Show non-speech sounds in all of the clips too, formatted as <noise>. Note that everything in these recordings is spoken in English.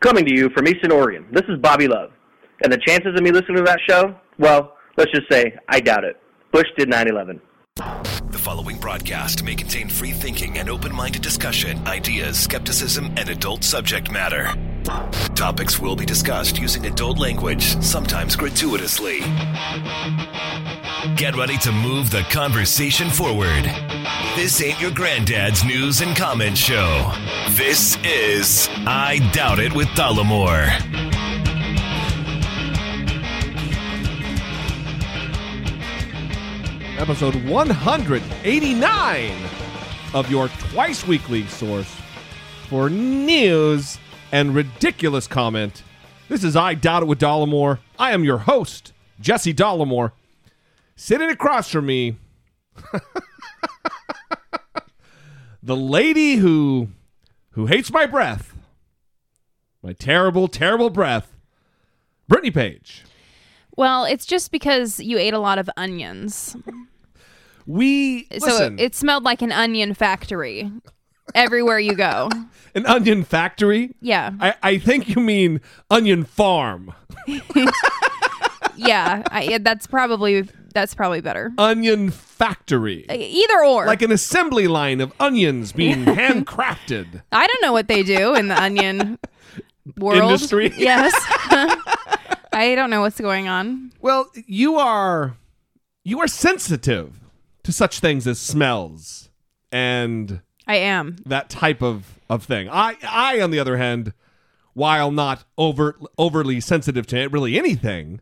Coming to you from Eastern Oregon, this is Bobby Love. And the chances of me listening to that show? Well, let's just say I doubt it. Bush did 9 11. The following broadcast may contain free thinking and open minded discussion, ideas, skepticism, and adult subject matter. Topics will be discussed using adult language, sometimes gratuitously. Get ready to move the conversation forward. This ain't your granddad's news and comment show. This is I Doubt It with Dollemore. episode 189 of your twice weekly source for news and ridiculous comment. This is I Doubt It with Dollemore. I am your host, Jesse Dollemore. Sitting across from me, the lady who who hates my breath, my terrible, terrible breath, Brittany Page. Well, it's just because you ate a lot of onions. We So listen, it smelled like an onion factory everywhere you go. <laughs> an onion factory. Yeah. I, I think you mean onion farm. <laughs> Yeah. I, yeah, that's probably that's probably better. Onion factory. Uh, either or. Like an assembly line of onions being <laughs> handcrafted. I don't know what they do in the onion <laughs> world. Industry? <laughs> Yes. I don't know what's going on. Well, you are you are sensitive to such things as smells and I am. that type of, of thing. I I on the other hand, while not over overly sensitive to really anything,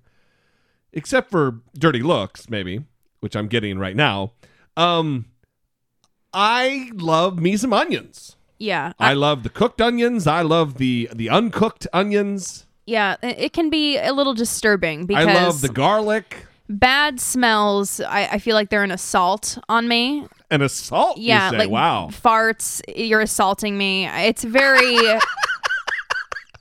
except for dirty looks, maybe, which I'm getting right now, um I love me some onions. Yeah. I love the cooked onions. I love the the uncooked onions. yeah. It it can be a little disturbing because I love the garlic bad smells. I, I feel like they're an assault on me. An assault? Yeah, you say. like wow. farts. You're assaulting me. It's very. <laughs>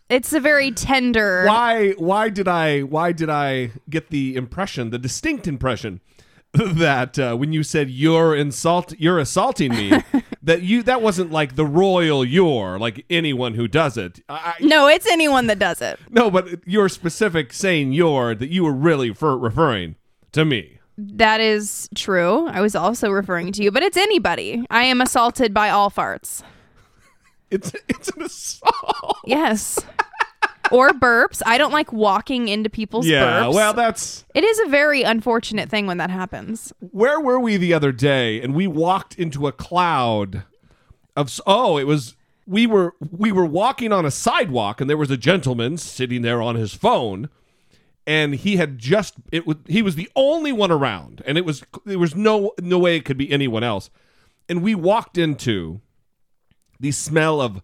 it's a very tender. Why why did I why did I get the impression, the distinct impression <laughs> that uh, when you said you're insult you're assaulting me <laughs> that you that wasn't like the royal you're like anyone who does it. I, No, it's anyone that does it. no, but your specific saying you're that you were really for referring to me. That is true. I was also referring to you, but it's anybody. I am assaulted by all farts. It's it's an assault. Yes. or burps. I don't like walking into people's Yeah, burps. well that's it is a very unfortunate thing when that happens. where were we the other day and we walked into a cloud of s- oh it was we were we were walking on a sidewalk and there was a gentleman sitting there on his phone and he had just it was he was the only one around and it was there was no no way it could be anyone else and we walked into the smell of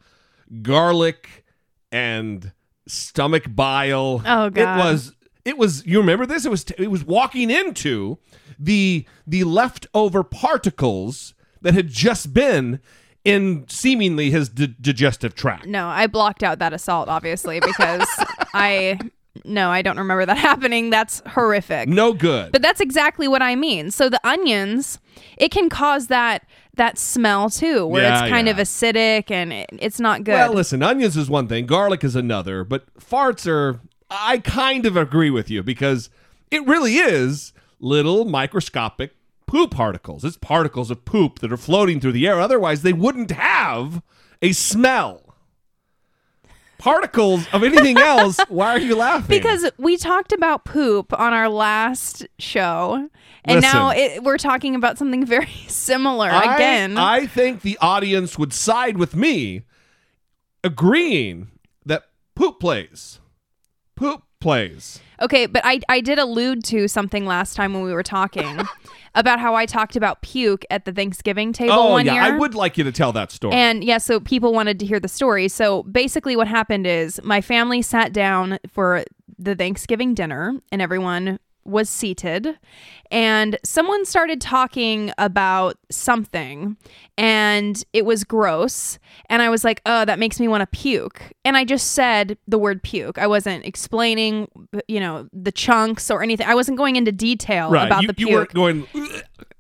garlic and stomach bile. Oh, god. it was it was you remember this? It was it was walking into the the leftover particles that had just been in seemingly his di- digestive tract. No, I blocked out that assault obviously because <laughs> I no, I don't remember that <laughs> happening. That's horrific. no good But that's exactly what I mean. So the onions, it can cause that that smell too, where Yeah, it's kind yeah. of acidic and it, it's not good. well listen onions is one thing garlic is another but farts are i kind of agree with you because it really is little microscopic poop particles it's particles of poop that are floating through the air otherwise they wouldn't have a smell particles of anything <laughs> else why are you laughing because we talked about poop on our last show, and now it, we're talking about something very <laughs> similar I- again. I think the audience would side with me, agreeing that poop plays. Poop plays. okay, but I I did allude to something last time when we were talking <laughs> about how I talked about puke at the Thanksgiving table Oh one yeah, year. I would like you to tell that story. And yeah, so people wanted to hear the story. So basically, what happened is my family sat down for the Thanksgiving dinner, and everyone was seated and someone started talking about something and it was gross and I was like, "Oh, that makes me want to puke." And I just said the word puke. I wasn't explaining, you know, the chunks or anything. I wasn't going into detail right. about you, the you puke. weren't going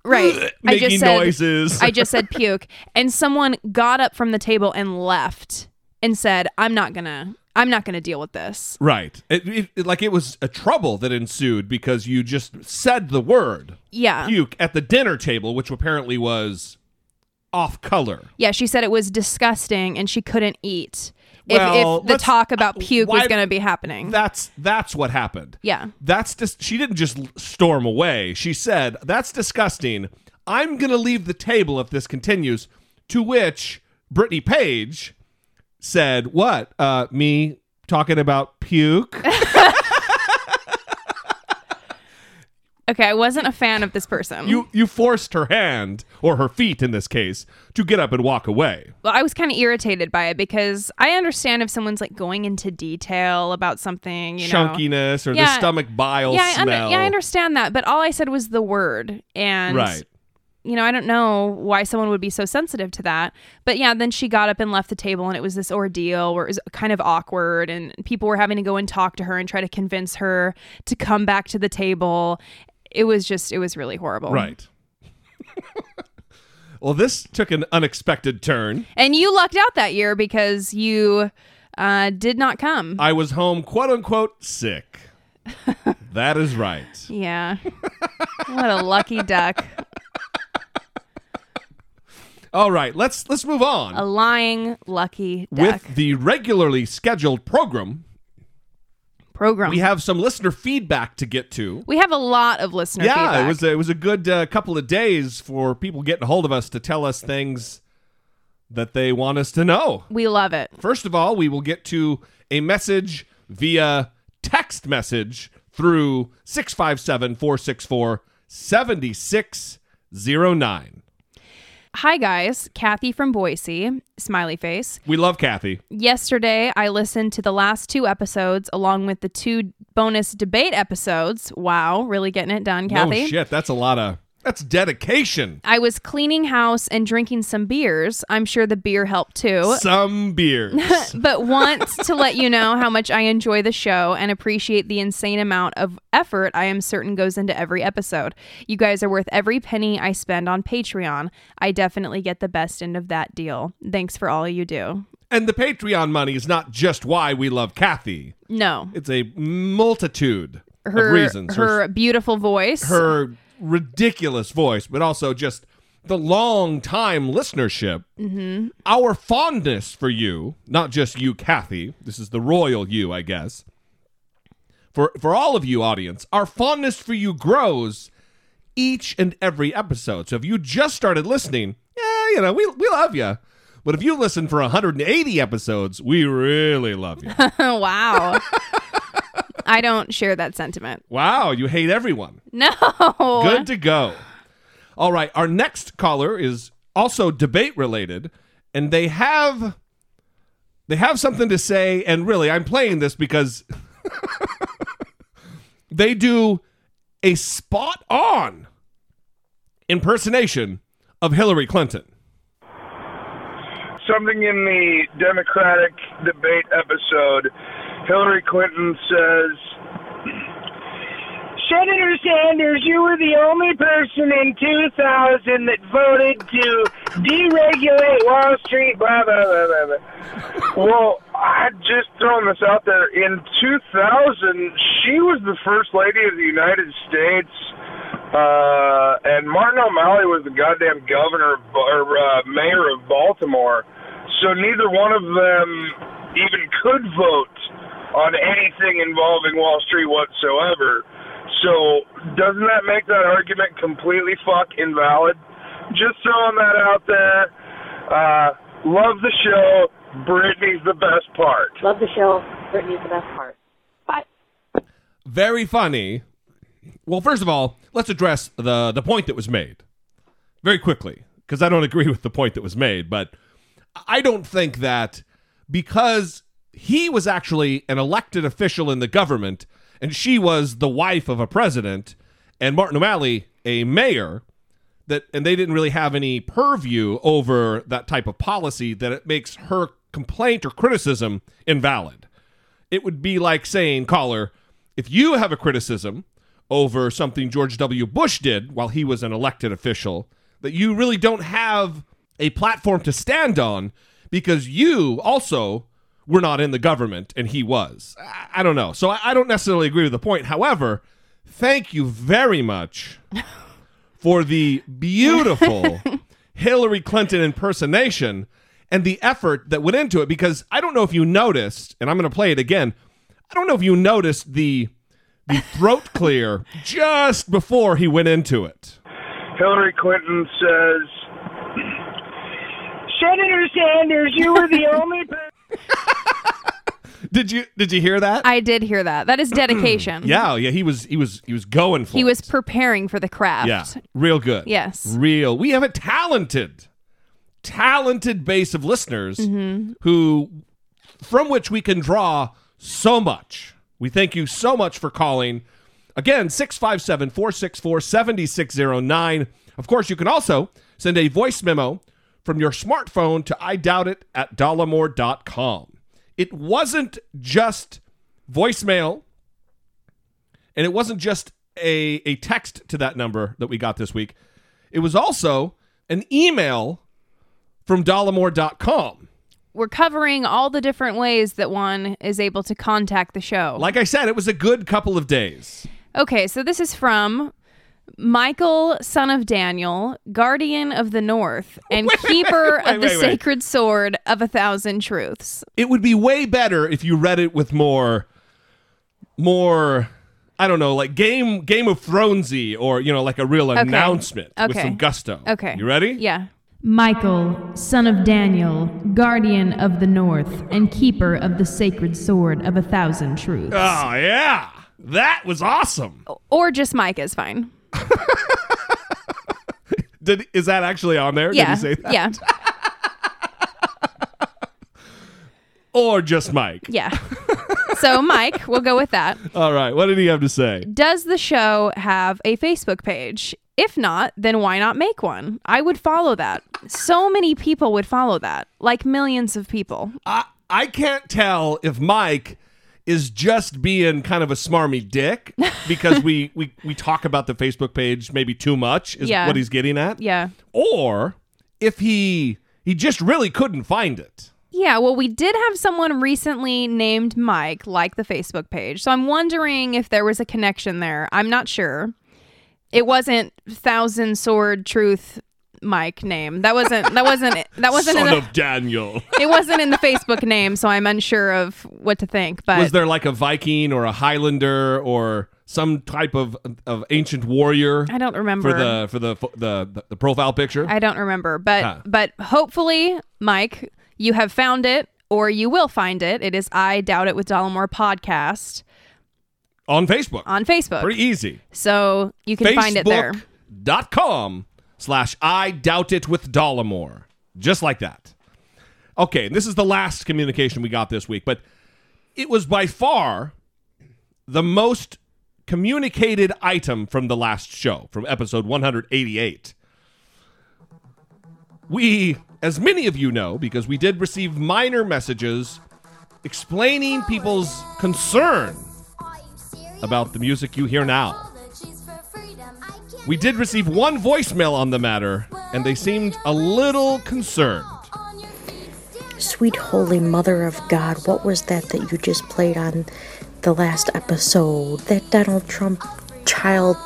right. <laughs> I just said noises. I just said <laughs> puke and someone got up from the table and left and said, "I'm not going to I'm not going to deal with this. Right. It, it, it- like it was a trouble that ensued because you just said the word Yeah. puke at the dinner table, which apparently was off color. Yeah, she said it was disgusting and she couldn't eat Well, if, if the talk about uh, puke why- was going to be happening. That's that's what happened. yeah. That's just she didn't just storm away. She said, "That's disgusting. I'm going to leave the table if this continues." To which Brittany Page said, "What? Uh me talking about puke?" <laughs> Okay, I wasn't a fan of this person. you you forced her hand or her feet in this case to get up and walk away. well, I was kind of irritated by it because I understand if someone's like going into detail about something, you know. Chunkiness or the stomach bile Yeah, I under- yeah, I understand that, but all I said was the word, and Right. You know, I don't know why someone would be so sensitive to that. But yeah, then she got up and left the table, and it was this ordeal where it was kind of awkward, and people were having to go and talk to her and try to convince her to come back to the table. It was just, it was really horrible. Right. <laughs> well, this took an unexpected turn. And you lucked out that year because you uh, did not come. I was home, quote unquote, sick. <laughs> that is right. yeah. what a lucky duck. All right, let's let's move on A lying, lucky duck. with the regularly scheduled program. program. We have some listener feedback to get to. We have a lot of listener yeah, feedback. it was a, it was a good uh, couple of days for people getting a hold of us to tell us things that they want us to know. we love it. First of all, we will get to a message via text message through 657 464 7609. Hi guys, Kathy from Boise, smiley face. We love Kathy. Yesterday I listened to the last two episodes along with the two bonus debate episodes. Wow, really getting it done, Kathy. No shit, that's a lot of that's dedication. I was cleaning house and drinking some beers. I'm sure the beer helped too. Some beers. <laughs> but want to let you know how much I enjoy the show and appreciate the insane amount of effort I am certain goes into every episode. You guys are worth every penny I spend on Patreon. I definitely get the best end of that deal. Thanks for all you do. and the Patreon money is not just why we love Kathy. No, It's a multitude her of reasons. her beautiful voice. her ridiculous voice, but also just the long time listenership, mm-hmm. our fondness for you, not just you, Kathy. This is the royal you, I guess. For for all of you, audience, our fondness for you grows each and every episode. So if you just started listening, yeah, you know, we we love you. But if you listen for 180 episodes, we really love you. <laughs> wow. I don't share that sentiment. wow, you hate everyone. No. Good to go. All right, our next caller is also debate related, and they have they have something to say. And really, I'm playing this because <laughs> they do a spot on impersonation of Hillary Clinton. something in the Democratic debate episode, Hillary Clinton says, Senator Sanders, you were the only person in 2000 that voted to deregulate Wall Street, blah, blah, blah, blah, blah. well, I just throwing this out there. In 2000, she was the First Lady of the United States. Uh, and Martin O'Malley was the goddamn governor or uh, mayor of Baltimore. So neither one of them even could vote on anything involving Wall Street whatsoever. So doesn't that make that argument completely fuck invalid? Just throwing that out there. Uh, love the show. Brittany's the best part. Love the show. Brittany's the best part. Bye. Very funny. Well, first of all, let's address the the point that was made very quickly because I don't agree with the point that was made, but I don't think that because he was actually an elected official in the government and she was the wife of a president and Martin O'Malley a mayor that and they didn't really have any purview over that type of policy that it makes her complaint or criticism invalid. It would be like saying, caller, if you have a criticism over something George W. Bush did while he was an elected official, that you really don't have a platform to stand on because you also we're not in the government and he was. I, I don't know. So I, I don't necessarily agree with the point. However, thank you very much <laughs> for the beautiful Hillary Clinton impersonation and the effort that went into it because I don't know if you noticed, and I'm going to play it again. I don't know if you noticed the the throat clear just before he went into it. Hillary Clinton says, Senator Sanders, you were the only <laughs> person. Did you did you hear that? I did hear that. That is <clears throat> dedication. yeah, yeah, he was he was he was going for He it. was preparing for the craft. Yeah, real good. Yes. real. We have a talented, talented base of listeners Mm-hmm. who, from which we can draw so much. We thank you so much for calling. Again, 657 464 7609. Of course, you can also send a voice memo from your smartphone to I doubt it at dollemore.com. It wasn't just voicemail and it wasn't just a, a text to that number that we got this week. It was also an email from dollemore.com. We're covering all the different ways that one is able to contact the show. Like I said, it was a good couple of days. Okay, so this is from Michael, son of Daniel, guardian of the North, <laughs> and keeper wait, of the wait, wait. sacred sword of a thousand truths. It would be way better if you read it with more more I don't know, like Game Game of Thronesy or you know, like a real announcement with Okay. some gusto. Okay. You ready? Yeah. Michael, son of Daniel, guardian of the north, and keeper of the sacred sword of a thousand truths. Oh yeah. That was awesome. Or just Mike is fine. <laughs> Did is that actually on there? Yeah. Did he say that? Yeah. <laughs> Or just Mike. Yeah. so, Mike, we'll go with that. <laughs> All right. What did he have to say? Does the show have a Facebook page? If not, then why not make one? I would follow that. So many people would follow that, like millions of people. I I can't tell if Mike is just being kind of a smarmy dick because we, <laughs> we we talk about the Facebook page maybe too much is Yeah. what he's getting at. Yeah. Or if he he just really couldn't find it. Yeah, well, we did have someone recently named Mike like the Facebook page. So I'm wondering if there was a connection there. I'm not sure. It wasn't Thousand Sword Truth Mike name. That wasn't that wasn't that wasn't in Son the, of Daniel. <laughs> it wasn't in the Facebook name, so I'm unsure of what to think. But Was there like a Viking or a Highlander or some type of of ancient warrior I don't remember. for the for the the the, profile picture? I don't remember, but Huh. but hopefully, Mike, you have found it or you will find it. It is I doubt it with Dollemore podcast on Facebook. on Facebook. Pretty easy. so you can find it there. dot com slash I doubt it with Dollemore. Just like that. Okay, this is the last communication we got this week, but it was by far the most communicated item from the last show, from episode 188. We, as many of you know, because we did receive minor messages explaining people's concern about the music you hear now. We did receive one voicemail on the matter, and they seemed a little concerned. Sweet Holy Mother of God, what was that that you just played on the last episode? That Donald Trump child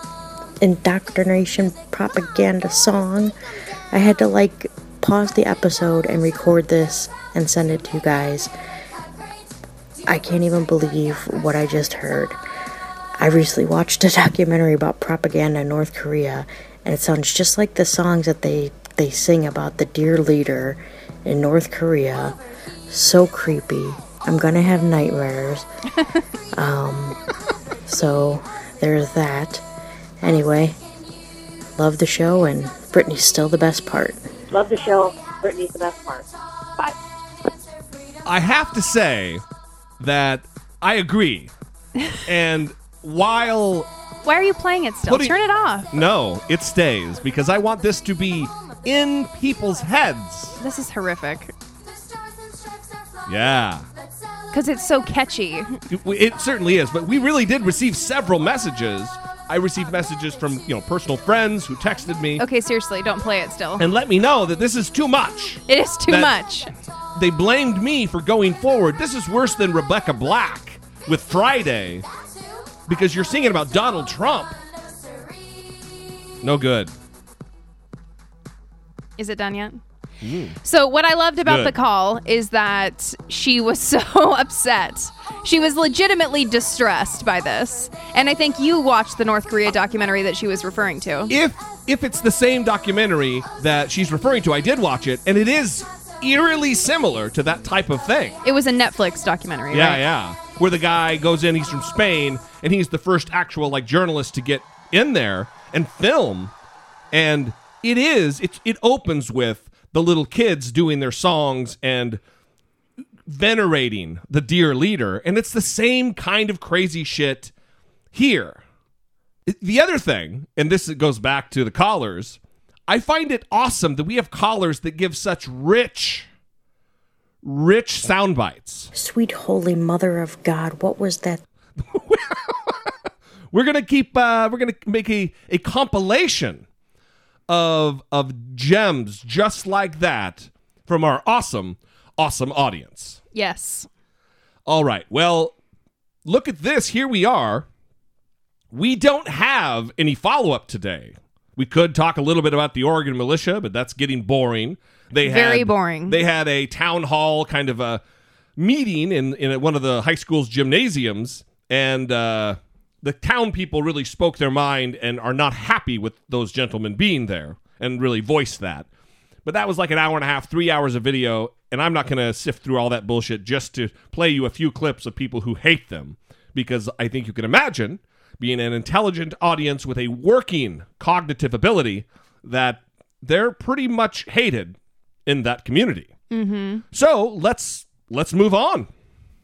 indoctrination propaganda song? I had to like pause the episode and record this and send it to you guys. I can't even believe what I just heard. I recently watched a <laughs> documentary about propaganda in North Korea, and it sounds just like the songs that they, they sing about the dear leader in North Korea. So creepy. I'm gonna have nightmares. <laughs> um, so there's that. Anyway, love the show, and Brittany's still the best part. Love the show. Brittany's the best part. Bye. I have to say that I agree. <laughs> and while Why are you playing it still? Putting- Turn it off. no, it stays because I want this to be in people's heads. This is horrific Yeah. because it's so catchy. It, it certainly is, but we really did receive several messages. I received messages from, you know, personal friends who texted me Okay, seriously, don't play it still. and let me know that this is too much. It is too much. they blamed me for going forward. This is worse than Rebecca Black with Friday because you're singing about Donald Trump. No good. Is it done yet? Mm. So what I loved about Good. the call is that she was <laughs> so upset. She was legitimately distressed by this. And I think you watched the North Korea documentary that she was referring to. If if it's the same documentary that she's referring to, I did watch it, and it is eerily similar to that type of thing. It was a Netflix documentary, Yeah, right? yeah. Where the guy goes in, he's from Spain, and he's the first actual like journalist to get in there and film. And it is it it opens with the little kids doing their songs and venerating the dear leader, and it's the same kind of crazy shit here. The other thing, and this goes back to the callers, I find it awesome that we have callers that give such rich, rich sound bites. Sweet Holy Mother of God, what was that <laughs> We're gonna keep. Uh, we're gonna make a, a compilation of of gems just like that from our awesome, awesome audience. Yes. All right. Well, look at this. Here we are. We don't have any follow up today. We could talk a little bit about the Oregon militia, but that's getting boring. They Very had, boring. They had a town hall kind of a meeting in in one of the high school's gymnasiums, and uh, the town people really spoke their mind and are not happy with those gentlemen being there and really voiced that. But that was like an hour and a half, three hours of video, and I'm not going to sift through all that bullshit just to play you a few clips of people who hate them, because I think you can imagine being an intelligent audience with a working cognitive ability that they're pretty much hated in that community. Mm-hmm. So let's let's move on.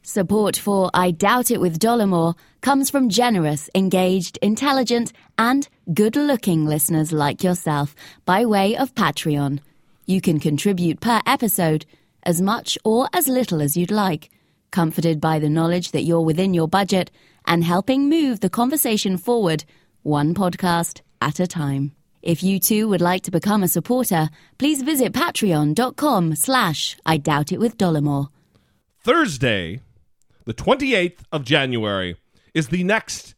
Support for I Doubt It with Dollemore comes from generous, engaged, intelligent, and good looking listeners like yourself by way of Patreon. You can contribute per episode as much or as little as you'd like, comforted by the knowledge that you're within your budget and helping move the conversation forward one podcast at a time. If you too would like to become a supporter, please visit patreon.com slash I Doubt It with Dollemore. Thursday, the 28th of January, is the next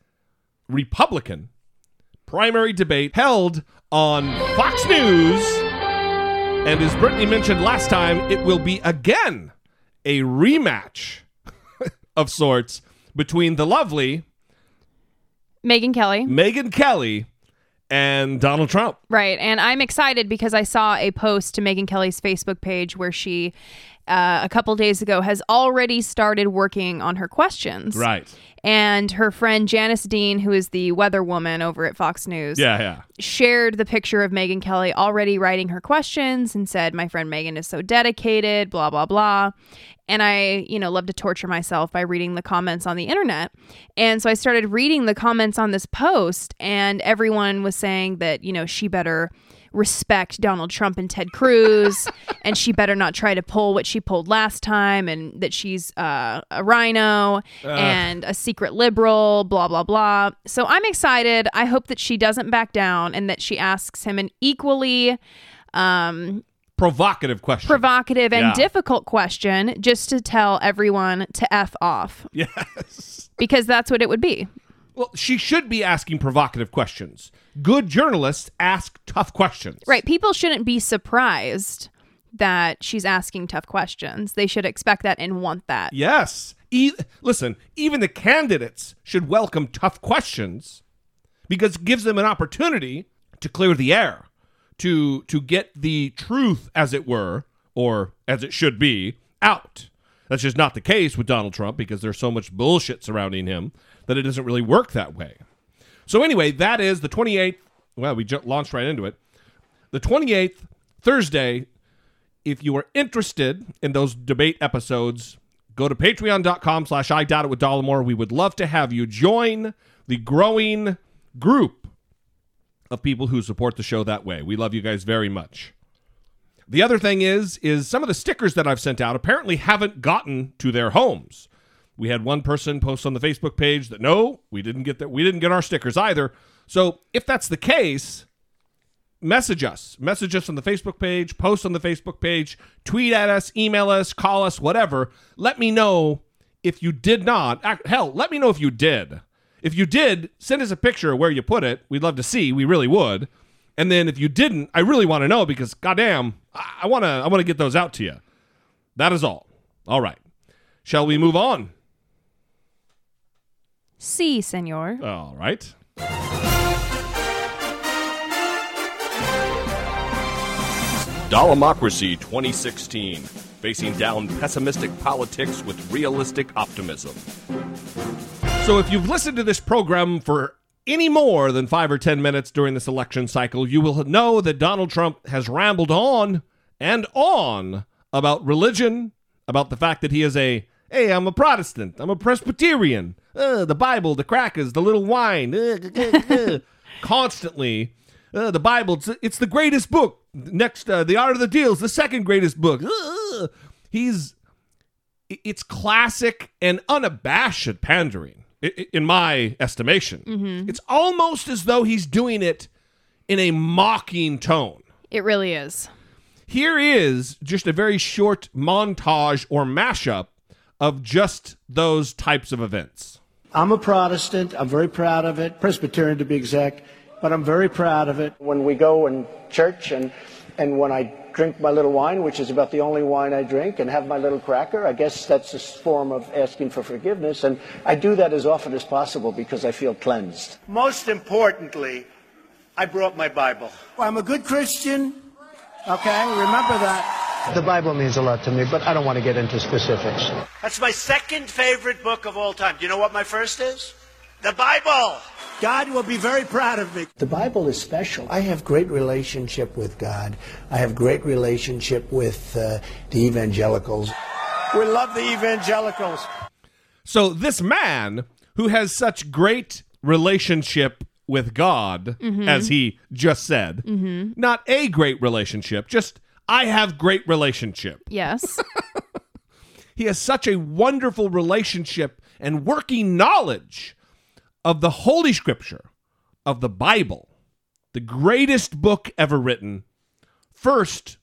Republican primary debate held on Fox News. And as Brittany mentioned last time, it will be again a rematch <laughs> of sorts between the lovely Megyn Kelly. Megyn Kelly and Donald Trump. Right. And I'm excited because I saw a post to Megyn Kelly's Facebook page where she, uh, a couple days ago, has already started working on her questions. Right. And her friend Janice Dean, who is the weather woman over at Fox News, Yeah, yeah. shared the picture of Megyn Kelly already writing her questions and said, My friend Megyn is so dedicated, blah, blah, blah. And I, you know, love to torture myself by reading the comments on the internet. And so I started reading the comments on this post, and everyone was saying that, you know, she better respect Donald Trump and Ted Cruz, <laughs> and she better not try to pull what she pulled last time, and that she's uh, a rhino and a secret liberal, blah, blah, blah. So I'm excited. I hope that she doesn't back down and that she asks him an equally um, Provocative question. provocative and Yeah. difficult question just to tell everyone to F off <laughs> yes. because that's what it would be. Well, she should be asking provocative questions. Good journalists ask tough questions. Right. People shouldn't be surprised that she's asking tough questions. They should expect that and want that. Yes. E- listen, even the candidates should welcome tough questions because it gives them an opportunity to clear the air, to to get the truth as it were or as it should be out. That's just not the case with Donald Trump because there's so much bullshit surrounding him that it doesn't really work that way. So anyway, that is the 28th. Well, we launched right into it. The 28th, Thursday. If you are interested in those debate episodes, go to patreon.com slash I doubt it with Dollemore. We would love to have you join the growing group of people who support the show that way. We love you guys very much. The other thing is, is some of the stickers that I've sent out apparently haven't gotten to their homes. We had one person post on the Facebook page that no, we didn't get that we didn't get our stickers either. So if that's the case, message us. Message us on the Facebook page, post on the Facebook page, tweet at us, email us, call us, whatever. Let me know if you did not. Hell, let me know if you did. If you did, send us a picture of where you put it. We'd love to see. We really would. And then if you didn't, I really want to know because goddamn, I I want to I want to get those out to you. That is all. All right. Shall we move on? See, senor. All right. Dollemocracy 2016, facing down pessimistic politics with realistic optimism. So, if you've listened to this program for any more than five or ten minutes during this election cycle, you will know that Donald Trump has rambled on and on about religion, about the fact that he is a, hey, I'm a Protestant, I'm a Presbyterian, uh, the Bible, the crackers, the little wine, uh, <laughs> constantly. Uh, the Bible, it's, it's the greatest book. Next, uh, The Art of the Deal is the second greatest book. Uh, he's it's classic and unabashed pandering in my estimation. Mm-hmm. It's almost as though he's doing it in a mocking tone. It really is. Here is just a very short montage or mashup of just those types of events. I'm a Protestant. I'm very proud of it. Presbyterian to be exact, but I'm very proud of it. When we go in church and, and when I drink my little wine, which is about the only wine I drink, and have my little cracker, I guess that's a form of asking for forgiveness. And I do that as often as possible because I feel cleansed. Most importantly, I brought my Bible. I'm a good Christian. Okay, remember that. The Bible means a lot to me, but I don't want to get into specifics. That's my second favorite book of all time. Do you know what my first is? The Bible. God will be very proud of me. The Bible is special. I have great relationship with God. I have great relationship with uh, the evangelicals. We love the evangelicals. So this man who has such great relationship with God, Mhm. as he just said, Mhm. not a great relationship, just I have great relationship. Yes. <laughs> He has such a wonderful relationship and working knowledge of the Holy Scripture, of the Bible, the greatest book ever written. First,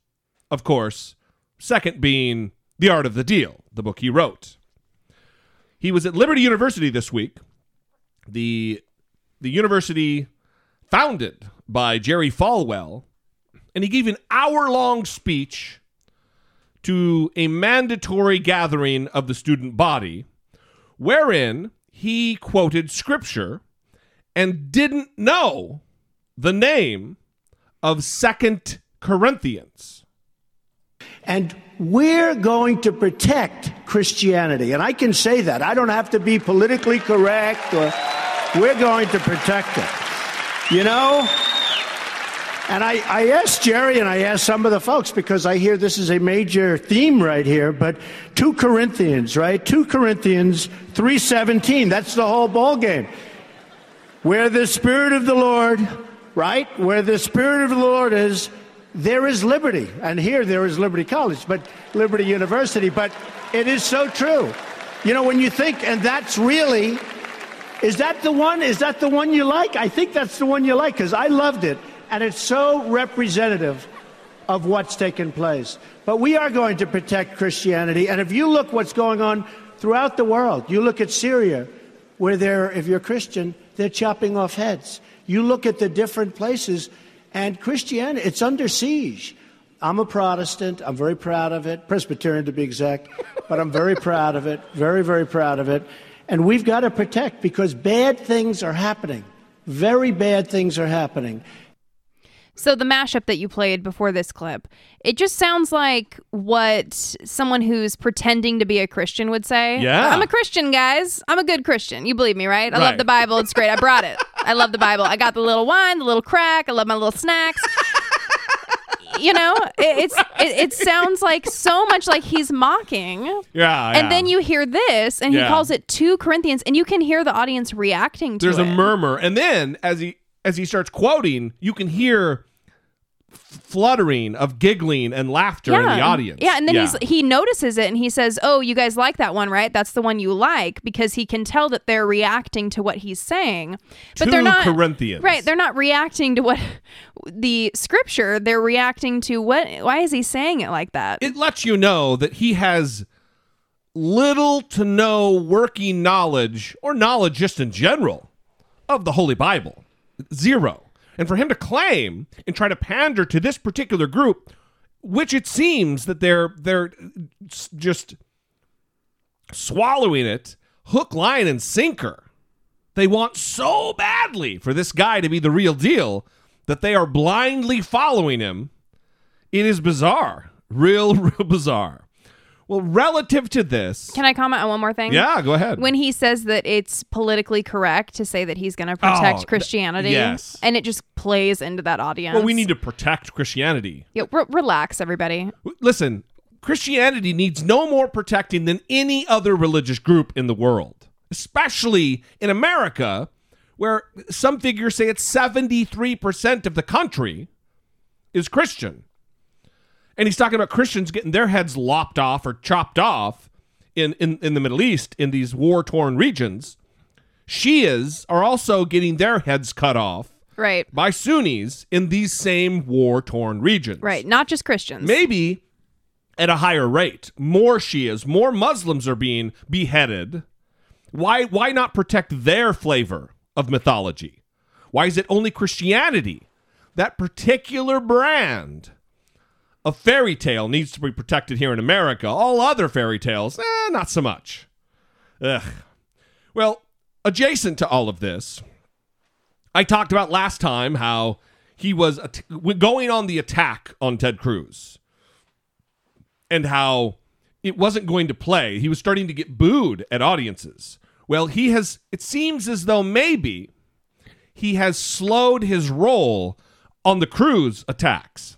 of course, second being The Art of the Deal, the book he wrote. He was at Liberty University this week, the, the university founded by Jerry Falwell, and he gave an hour long speech to a mandatory gathering of the student body, wherein he quoted scripture and didn't know the name of Second Corinthians. And we're going to protect Christianity. And I can say that. I don't have to be politically correct or we're going to protect it. You know? And I, I asked Jerry and I asked some of the folks because I hear this is a major theme right here, but 2 Corinthians, right? 2 Corinthians 3:17. That's the whole ball game. Where the spirit of the Lord, right? Where the spirit of the Lord is, there is liberty. And here there is Liberty College, but Liberty University, but it is so true. You know, when you think and that's really is that the one? Is that the one you like? I think that's the one you like because I loved it. And it's so representative of what's taken place. But we are going to protect Christianity. And if you look what's going on throughout the world, you look at Syria, where they're, if you're Christian, they're chopping off heads. You look at the different places, and Christianity, it's under siege. I'm a Protestant. I'm very proud of it. Presbyterian to be exact. But I'm very proud of it. Very, very proud of it. And we've got to protect because bad things are happening. Very bad things are happening. So the mashup that you played before this clip, it just sounds like what someone who's pretending to be a Christian would say. Yeah. I'm a Christian, guys. I'm a good Christian. You believe me, right? I love the Bible. It's great. I brought it. I love the Bible. I got the little wine, the little crack. I love my little snacks. you know, it, it's it, it sounds like so much like he's mocking. Yeah, And yeah. then you hear this, and Yeah. he calls it two Corinthians, and you can hear the audience reacting to There's it. a murmur, and then as he as he starts quoting, you can hear fluttering of giggling and laughter in the audience. Yeah, and then Yeah. he's he notices it and he says, "Oh, you guys like that one, right? That's the one you like because he can tell that they're reacting to what he's saying, but they're not Corinthians. Right, they're not reacting to what <laughs> the scripture, they're reacting to what? Why is he saying it like that? It lets you know that he has little to no working knowledge or knowledge just in general of the Holy Bible. Zero. And for him to claim and try to pander to this particular group, which it seems that they're they're just swallowing it hook, line, and sinker. They want so badly for this guy to be the real deal that they are blindly following him. It is bizarre. Real, <laughs> real bizarre. Well, relative to this, Can I comment on one more thing? Yeah, go ahead. When he says that it's politically correct to say that he's going to protect Oh, th- Christianity, yes. and it just plays into that audience. well, we need to protect Christianity. Yeah, re- relax, everybody. Listen, Christianity needs no more protecting than any other religious group in the world, especially in America, where some figures say it's 73% of the country is Christian. And he's talking about Christians getting their heads lopped off or chopped off in, in, in the Middle East, in these war torn regions. Shias are also getting their heads cut off Right, by Sunnis in these same war torn regions. right. Not just Christians. Maybe at a higher rate. More Shias, more Muslims are being beheaded. Why why not protect their flavor of mythology? Why is it only Christianity? That particular brand of fairy tale needs to be protected here in America. All other fairy tales, eh, not so much. Ugh. Well, adjacent to all of this, I talked about last time how he was at- going on the attack on Ted Cruz and how it wasn't going to play. He was starting to get booed at audiences. Well, he has, it seems as though maybe he has slowed his roll on the Cruz attacks.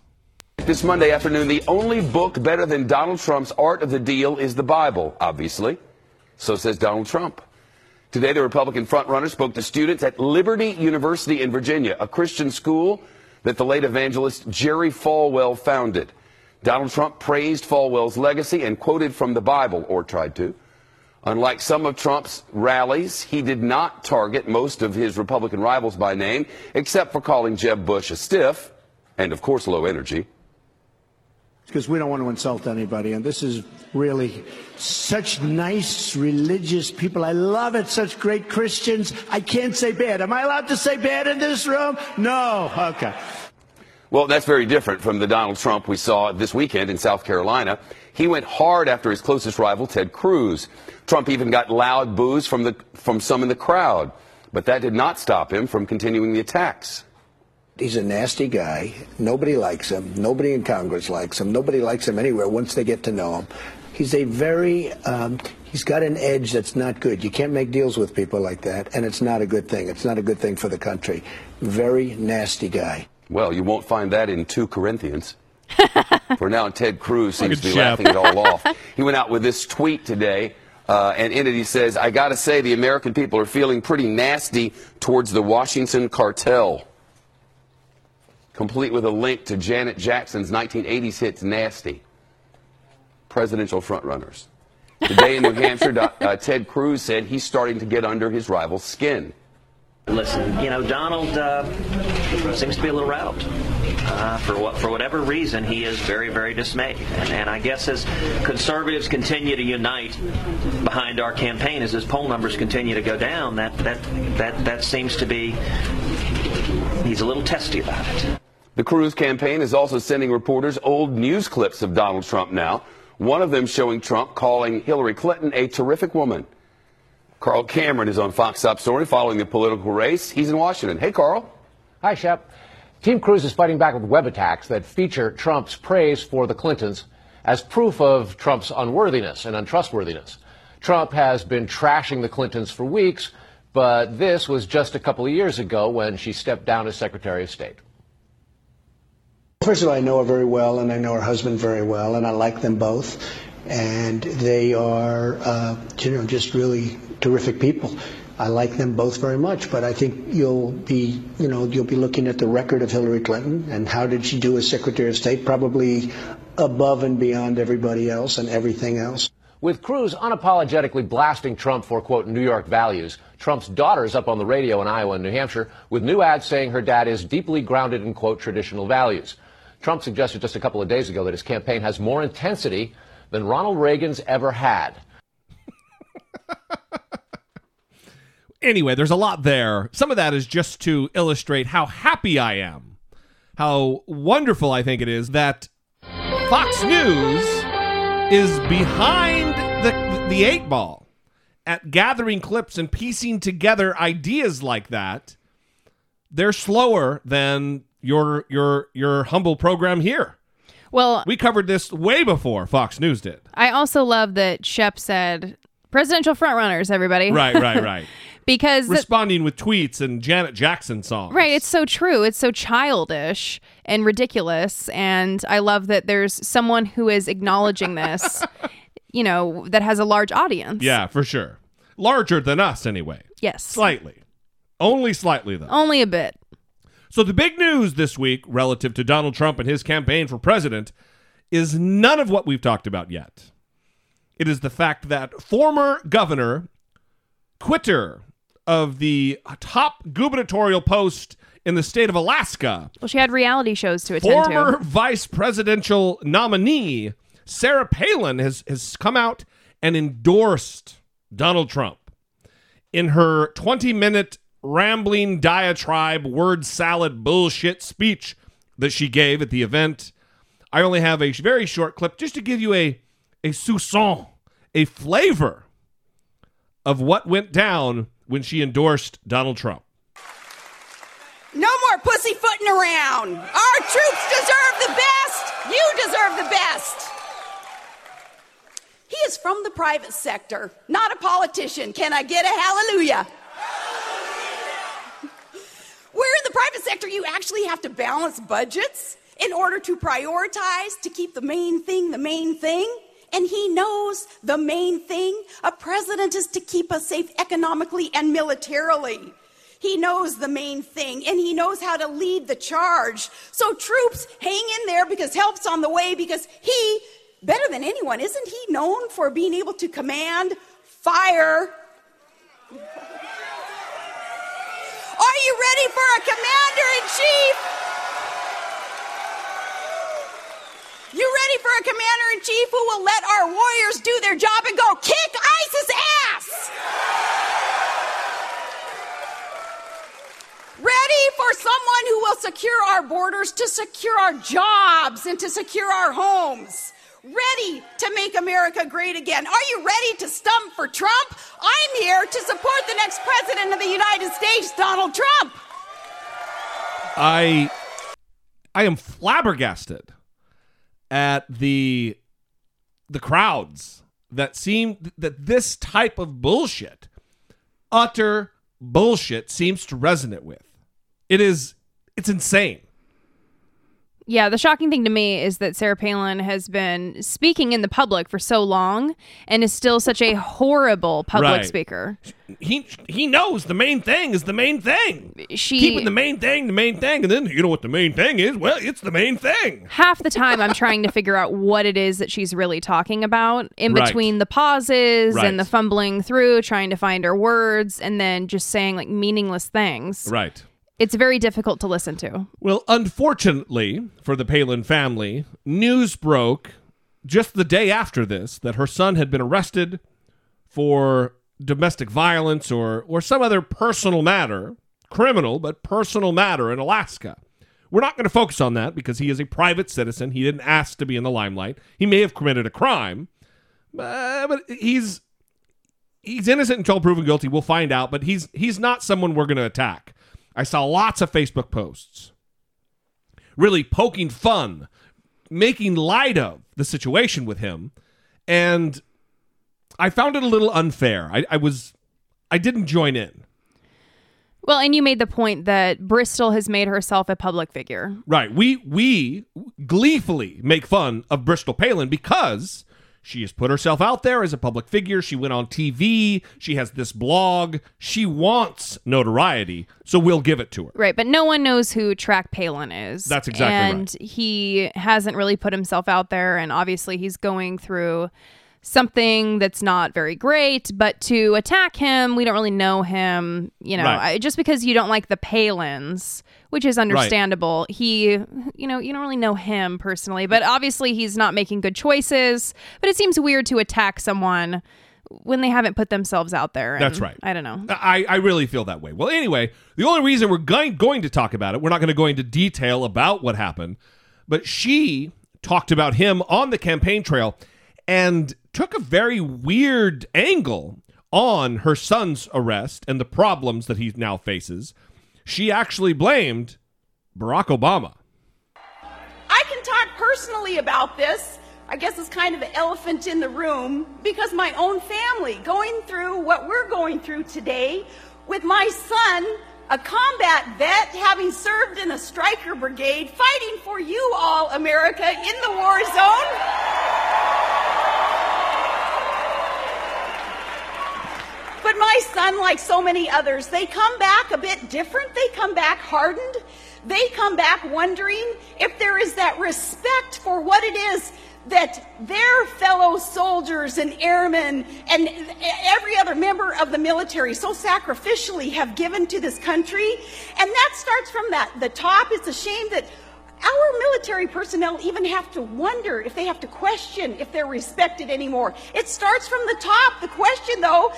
This Monday afternoon, the only book better than Donald Trump's Art of the Deal is the Bible, obviously. So says Donald Trump. Today, the Republican frontrunner spoke to students at Liberty University in Virginia, a Christian school that the late evangelist Jerry Falwell founded. Donald Trump praised Falwell's legacy and quoted from the Bible, or tried to. Unlike some of Trump's rallies, he did not target most of his Republican rivals by name, except for calling Jeb Bush a stiff and, of course, low energy. Because we don't want to insult anybody. And this is really such nice religious people. I love it. Such great Christians. I can't say bad. Am I allowed to say bad in this room? No. Okay. Well, that's very different from the Donald Trump we saw this weekend in South Carolina. He went hard after his closest rival, Ted Cruz. Trump even got loud boos from, the, from some in the crowd. But that did not stop him from continuing the attacks. He's a nasty guy. Nobody likes him. Nobody in Congress likes him. Nobody likes him anywhere once they get to know him. He's a very, um, he's got an edge that's not good. You can't make deals with people like that, and it's not a good thing. It's not a good thing for the country. Very nasty guy. Well, you won't find that in 2 Corinthians. <laughs> For now, Ted Cruz seems Look to be Jeff. laughing it all off. <laughs> He went out with this tweet today, uh, and in it he says, I got to say, the American people are feeling pretty nasty towards the Washington cartel. Complete with a link to Janet Jackson's 1980s hits Nasty. Presidential frontrunners. Today in New <laughs> Hampshire, uh, Ted Cruz said he's starting to get under his rival's skin. Listen, you know, Donald uh, seems to be a little rattled. Uh, for what, for whatever reason, he is very, very dismayed. And, and I guess as conservatives continue to unite behind our campaign, as his poll numbers continue to go down, that that that that seems to be he's a little testy about it. The Cruz campaign is also sending reporters old news clips of Donald Trump now. One of them showing Trump calling Hillary Clinton a terrific woman. Carl Cameron is on Fox Up Story following the political race. He's in Washington. Hey, Carl. Hi, Shep. Team Cruz is fighting back with web attacks that feature Trump's praise for the Clintons as proof of Trump's unworthiness and untrustworthiness. Trump has been trashing the Clintons for weeks, but this was just a couple of years ago when she stepped down as Secretary of State. First of all, I know her very well, and I know her husband very well, and I like them both. And they are, uh, you know, just really terrific people. I like them both very much, but I think you'll be, you know, you'll be looking at the record of Hillary Clinton and how did she do as Secretary of State? Probably above and beyond everybody else and everything else. With Cruz unapologetically blasting Trump for, quote, New York values, Trump's daughter's up on the radio in Iowa and New Hampshire with new ads saying her dad is deeply grounded in, quote, traditional values. Trump suggested just a couple of days ago that his campaign has more intensity than Ronald Reagan's ever had. <laughs> Anyway, there's a lot there. Some of that is just to illustrate how happy I am, how wonderful I think it is that Fox News is behind the the eight ball at gathering clips and piecing together ideas like that. They're slower than your your your humble program here. Well, We covered this way before Fox News did. I also love that Shep said presidential frontrunners, everybody. Right, right, <laughs> right. because Responding with tweets and Janet Jackson songs. Right, it's so true. It's so childish and ridiculous and I love that there's someone who is acknowledging this, <laughs> you know, that has a large audience. Yeah, for sure. Larger than us, anyway. Yes. Slightly. Only slightly, though. Only a bit. So, the big news this week relative to Donald Trump and his campaign for president is none of what we've talked about yet. It is the fact that former governor, quitter of the top gubernatorial post in the state of Alaska, Well, she had reality shows to attend former to. vice presidential nominee Sarah Palin has has come out and endorsed Donald Trump in her 20 minute rambling diatribe word salad bullshit speech that she gave at the event. I only have a very short clip just to give you a a soupçon, a flavor of what went down when she endorsed Donald Trump. No more pussyfooting around. Our troops deserve the best. You deserve the best. He is from the private sector, not a politician. Can I get a hallelujah? Where in the private sector you actually have to balance budgets in order to prioritize to keep the main thing the main thing. And he knows the main thing a president is to keep us safe economically and militarily. He knows the main thing and he knows how to lead the charge. So, troops, hang in there because help's on the way because he, better than anyone, isn't he known for being able to command fire? Are you ready for a commander in chief? You ready for a commander in chief who will let our warriors do their job and go kick ISIS ass? Ready for someone who will secure our borders, to secure our jobs, and to secure our homes. Ready to make America great again. Are you ready to stump for Trump? I'm here to support the next president of the United States, Donald Trump. I I am flabbergasted at the the crowds that seem that this type of bullshit utter bullshit seems to resonate with. It is it's insane. Yeah, the shocking thing to me is that Sarah Palin has been speaking in the public for so long and is still such a horrible public Right. speaker. He he knows the main thing is the main thing. She- keeping the main thing the main thing and then you know what the main thing is? Well, it's the main thing. Half the time, I'm trying to figure out what it is that she's really talking about in Right. between the pauses Right. and the fumbling through, trying to find her words, and then just saying like meaningless things. Right. It's very difficult to listen to. Well, unfortunately for the Palin family, news broke just the day after this that her son had been arrested for domestic violence or or some other personal matter, criminal but personal matter in Alaska. We're not going to focus on that because he is a private citizen. He didn't ask to be in the limelight. He may have committed a crime, uh, but he's he's innocent until proven guilty. We'll find out, but he's he's not someone we're going to attack. I saw lots of Facebook posts really poking fun, making light of the situation with him, and I found it a little unfair. I, I was I didn't join in. Well, and you made the point that Bristol has made herself a public figure. Right. We we gleefully make fun of Bristol Palin because she has put herself out there as a public figure. She went on TV. She has this blog. She wants notoriety, so we'll give it to her. Right, but no one knows who Track Palin is. That's exactly right. and he hasn't really put himself out there, and obviously he's going through something that's not very great, but to attack him, we don't really know him, you know, Right. I, just because you don't like the Palins, which is understandable. He, you know, you don't really know him personally, but obviously he's not making good choices, but it seems weird to attack someone when they haven't put themselves out there. That's right. I don't know. I, I really feel that way. Well, anyway, the only reason we're going, going to talk about it, we're not going to go into detail about what happened, but she talked about him on the campaign trail and took a very weird angle on her son's arrest and the problems that he now faces. She actually blamed Barack Obama. I can talk personally about this. I guess it's kind of the elephant in the room because my own family going through what we're going through today with my son, a combat vet, having served in a Stryker brigade, fighting for you all, America, in the war zone. But my son, like so many others, they come back a bit different. They come back hardened. They come back wondering if there is that respect for what it is that their fellow soldiers and airmen and every other member of the military so sacrificially have given to this country. And that starts from that the top. It's a shame that our military personnel even have to wonder if they have to question if they're respected anymore. It starts from the top. The question, though,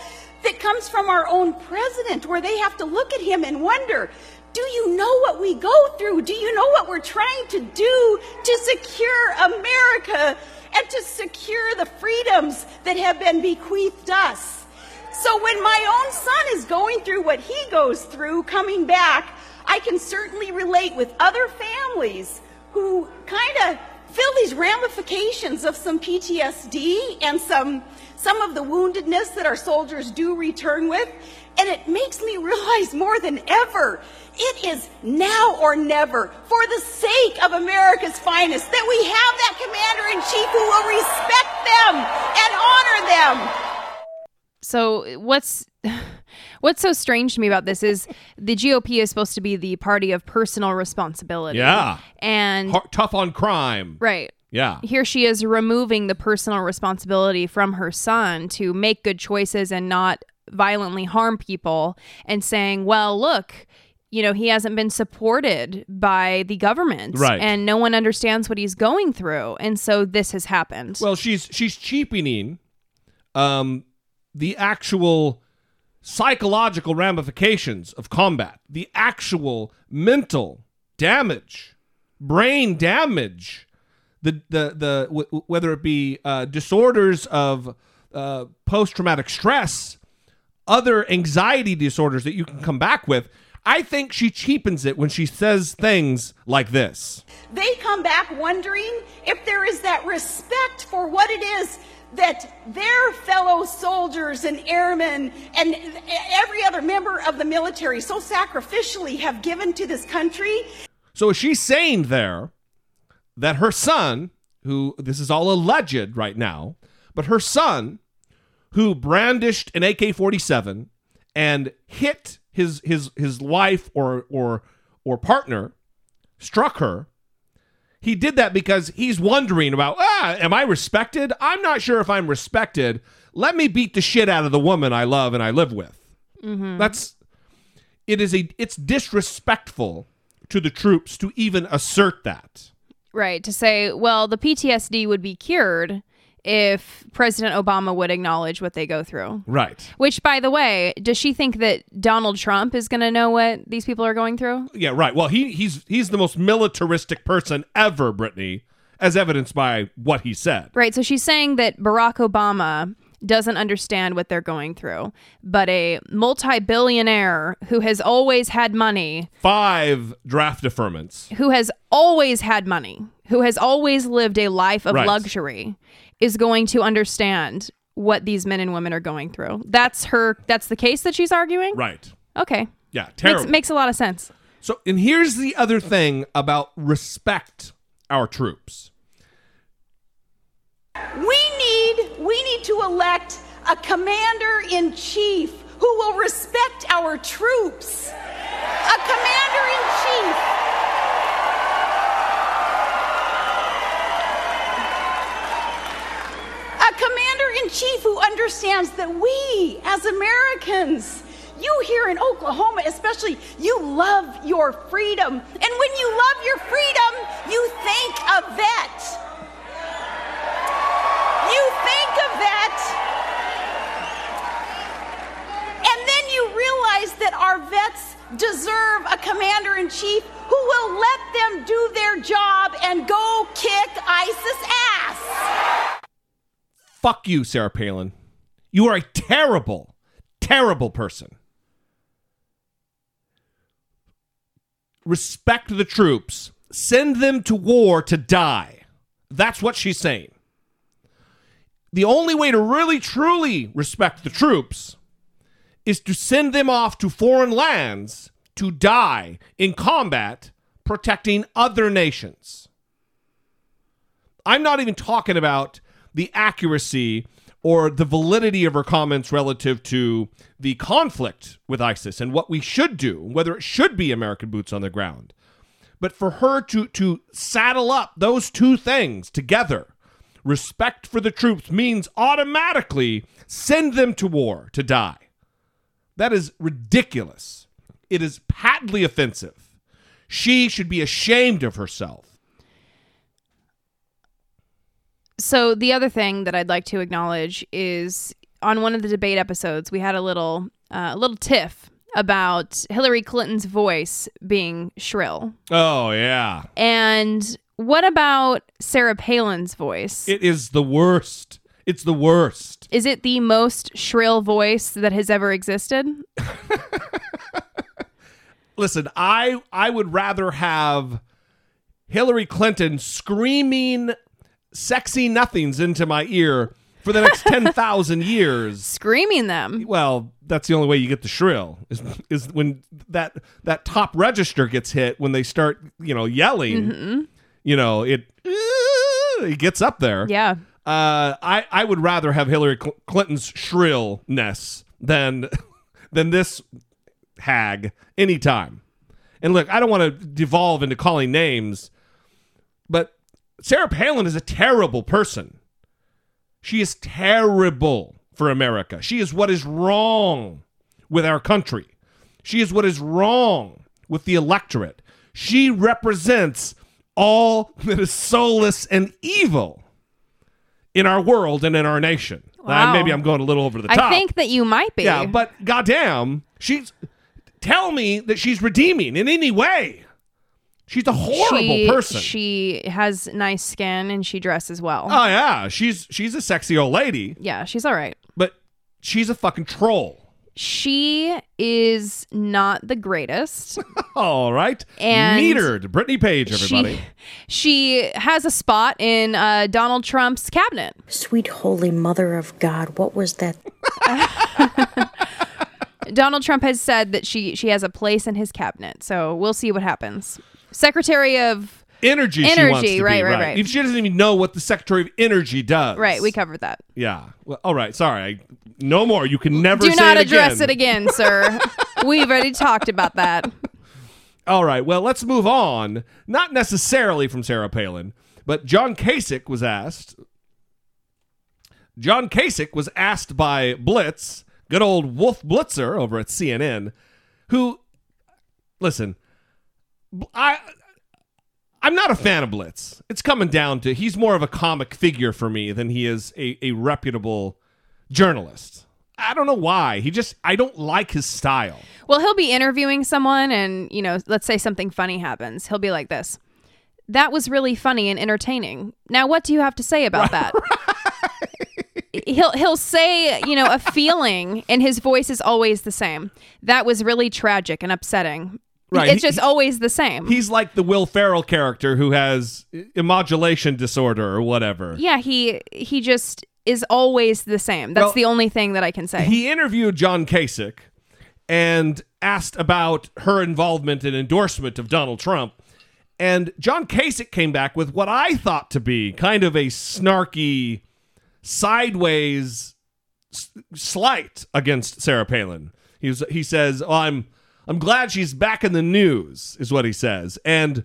that comes from our own president, where they have to look at him and wonder do you know what we go through? Do you know what we're trying to do to secure America and to secure the freedoms that have been bequeathed us? So when my own son is going through what he goes through coming back, I can certainly relate with other families who kind of feel these ramifications of some PTSD and some some of the woundedness that our soldiers do return with. And it makes me realize more than ever it is now or never for the sake of America's finest that we have that commander in chief who will respect them and honor them. So what's what's so strange to me about this is the GOP is supposed to be the party of personal responsibility. Yeah. And Har- tough on crime. right. Yeah. Here she is removing the personal responsibility from her son to make good choices and not violently harm people and saying, "Well, look, you know, he hasn't been supported by the government Right. and no one understands what he's going through." And so this has happened. Well, she's she's cheapening um, the actual psychological ramifications of combat, the actual mental damage, brain damage, the the the w- whether it be uh, disorders of uh, post traumatic stress, other anxiety disorders that you can come back with. I think she cheapens it when she says things like this. They come back wondering if there is that respect for what it is that their fellow soldiers and airmen and every other member of the military so sacrificially have given to this country. So is she saying there that her son, who this is all alleged right now, but her son, who brandished an AK forty seven and hit his his his wife or or or partner, struck her. He did that because he's wondering about, ah, am I respected? I'm not sure if I'm respected. Let me beat the shit out of the woman I love and I live with. Mhm. That's it is a it's disrespectful to the troops to even assert that. Right. To say, well, the PTSD would be cured if President Obama would acknowledge what they go through. Right. Which, by the way, does she think that Donald Trump is going to know what these people are going through? Yeah, right. Well, he he's he's the most militaristic person ever, Brittany, as evidenced by what he said. Right. So she's saying that Barack Obama doesn't understand what they're going through, but a multi billionaire who has always had money, Five draft deferments. who has always had money, who has always lived a life of Right. luxury, is going to understand what these men and women are going through. That's her. That's the case that she's arguing. Right. Okay. Yeah, terrible. Makes, makes a lot of sense. So, and here's the other thing about respect our troops. We need we need to elect a commander in chief who will respect our troops. A commander in chief. A commander in chief who understands that we, as Americans, you here in Oklahoma especially, you love your freedom. And when you love your freedom, you think of that. You think of that. And then you realize that our vets deserve a commander in chief who will let them do their job and go kick ISIS ass. Fuck you, Sarah Palin. You are a terrible, terrible person. Respect the troops. Send them to war to die. That's what she's saying. The only way to really, truly respect the troops is to send them off to foreign lands to die in combat protecting other nations. I'm not even talking about the accuracy or the validity of her comments relative to the conflict with ISIS and what we should do, whether it should be American boots on the ground. But for her to to saddle up those two things together, respect for the troops means automatically send them to war to die. That is ridiculous. It is patently offensive. She should be ashamed of herself. So the other thing that I'd like to acknowledge is on one of the debate episodes we had a little uh, a little tiff about Hillary Clinton's voice being shrill. Oh, yeah. And what about Sarah Palin's voice? It is the worst. It's the worst. Is it the most shrill voice that has ever existed? <laughs> Listen, I I would rather have Hillary Clinton screaming sexy nothings into my ear for the next <laughs> 10,000 years. Screaming them. Well, that's the only way you get the shrill is is when that that top register gets hit when they start, you know, yelling. Mhm. You know, it it gets up there. Yeah. Uh, I I would rather have Hillary Cl- Clinton's shrillness than <laughs> than this hag anytime. And look, I don't want to devolve into calling names, but Sarah Palin is a terrible person. She is terrible for America. She is what is wrong with our country. She is what is wrong with the electorate. She represents all that is soulless and evil in our world and in our nation. Wow. Maybe I'm going a little over the top. I think that you might be. Yeah, but goddamn, she's tell me that she's redeeming in any way. She's a horrible she, person. She has nice skin and she dresses well. oh yeah, she's she's a sexy old lady, yeah, she's all right. but she's a fucking troll. She is not the greatest. <laughs> All right, And metered Brittany Page, everybody. She, <laughs> she has a spot in uh, Donald Trump's cabinet. Sweet holy mother of God, what was that? <laughs> Donald Trump has said that she she has a place in his cabinet. So we'll see what happens. Secretary of Energy, she Energy, right, be, right, right. If she doesn't even know what the Secretary of Energy does. Right, we covered that. Yeah. Well, all right. Sorry. I, no more. You can never Do say not it address again. it again, sir. <laughs> We've already talked about that. All right. Well, let's move on. Not necessarily from Sarah Palin, but John Kasich was asked. John Kasich was asked by Blitz, good old Wolf Blitzer over at CNN, who, listen, I. I'm not a fan of Blitz. It's coming down to he's more of a comic figure for me than he is a, a reputable journalist. I don't know why. He just I don't like his style. Well, he'll be interviewing someone and, you know, let's say something funny happens. He'll be like this. That was really funny and entertaining. Now, what do you have to say about that? <laughs> He'll he'll say, you know, a feeling and his voice is always the same. That was really tragic and upsetting. Right. It's He- just always the same. He's like the Will Ferrell character who has immodulation disorder or whatever. yeah, he he just is always the same. That's Well, the only thing that I can say. He interviewed John Kasich and asked about her involvement and endorsement of Donald Trump. And John Kasich came back with what I thought to be kind of a snarky, sideways s- slight against Sarah Palin. He was, he says, oh, "I'm I'm glad she's back in the news," is what he says. And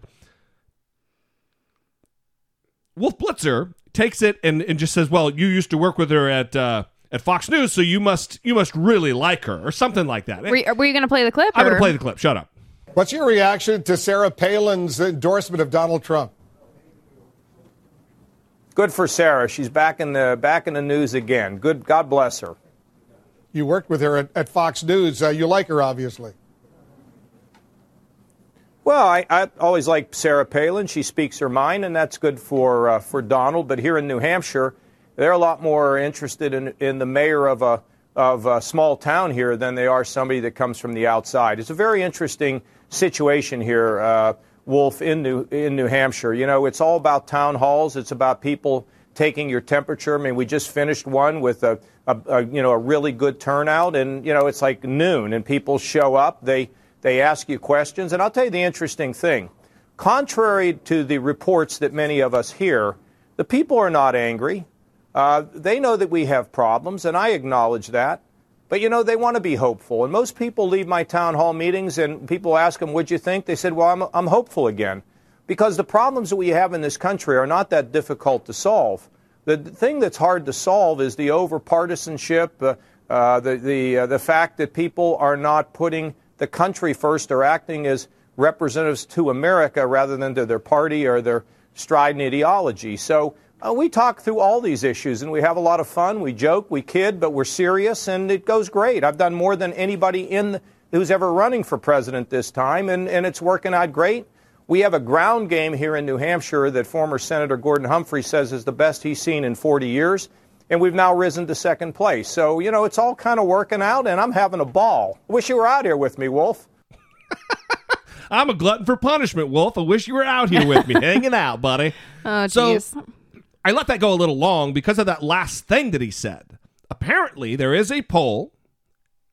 Wolf Blitzer takes it and, and just says, "Well, you used to work with her at uh, at Fox News, so you must you must really like her," or something like that. Were, you- were you going to play the clip? I'm going to play the clip. Shut up. What's your reaction to Sarah Palin's endorsement of Donald Trump? Good for Sarah. She's back in the back in the news again. Good. God bless her. You worked with her at, at Fox News. Uh, you like her, obviously. Well, I, I always like Sarah Palin. She speaks her mind, and that's good for uh, for Donald. But here in New Hampshire, they're a lot more interested in, in the mayor of a of a small town here than they are somebody that comes from the outside. It's a very interesting situation here, uh, Wolf, in New in New Hampshire. You know, it's all about town halls. It's about people taking your temperature. I mean, we just finished one with a, a, a you know a really good turnout, and you know it's like noon, and people show up. They they ask you questions, and I'll tell you the interesting thing. Contrary to the reports that many of us hear, the people are not angry. Uh, they know that we have problems, and I acknowledge that. But you know, they want to be hopeful. And most people leave my town hall meetings, and people ask them, "What'd you think?" They said, "Well, I'm, I'm hopeful again," because the problems that we have in this country are not that difficult to solve. The thing that's hard to solve is the over partisanship, uh, uh, the the uh, the fact that people are not putting the country first, or acting as representatives to America rather than to their party or their strident ideology. So uh, we talk through all these issues and we have a lot of fun. We joke, we kid, but we're serious and it goes great. I've done more than anybody in the, who's ever running for president this time, and, and it's working out great. We have a ground game here in New Hampshire that former Senator Gordon Humphrey says is the best he's seen in 40 years, and we've now risen to second place. So, you know, it's all kind of working out, and I'm having a ball. Wish you were out here with me, Wolf. <laughs> I'm a glutton for punishment, Wolf. I wish you were out here with me, <laughs> hanging out, buddy. Oh, So jeez. I let that go a little long because of that last thing that he said. Apparently, there is a poll.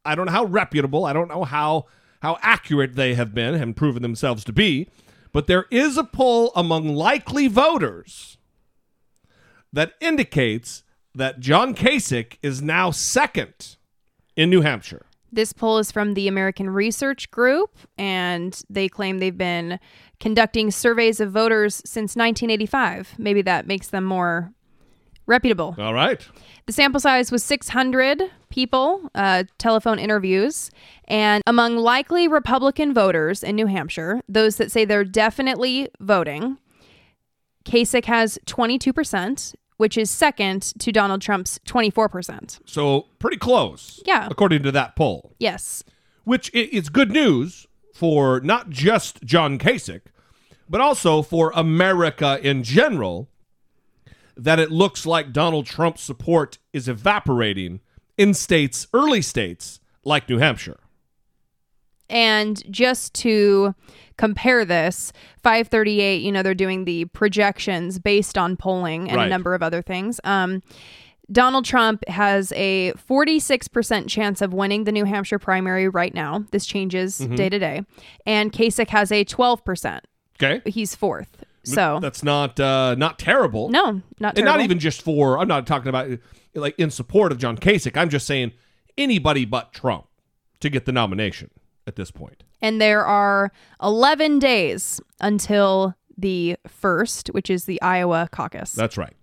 I don't know how reputable. I don't know how how accurate they have been and proven themselves to be, but there is a poll among likely voters that indicates that John Kasich is now second in New Hampshire. This poll is from the American Research Group, and they claim they've been conducting surveys of voters since 1985. Maybe that makes them more reputable. All right. The sample size was 600 people, uh, telephone interviews, and among likely Republican voters in New Hampshire, those that say they're definitely voting, Kasich has 22%, which is second to Donald Trump's 24%. So pretty close. Yeah. According to that poll. Yes. Which is good news for not just John Kasich, but also for America in general, that it looks like Donald Trump's support is evaporating in states, early states like New Hampshire. And just to compare this, 538, you know, they're doing the projections based on polling and Right. a number of other things. Um, Donald Trump has a 46% chance of winning the New Hampshire primary right now. This changes Mhm. day to day. And Kasich has a 12%. Okay. He's fourth. So, that's not uh, not terrible. no, not and not even just for. I'm not talking about like in support of John Kasich. I'm just saying anybody but Trump to get the nomination at this point. And there are 11 days until the first, which is the Iowa caucus. That's right.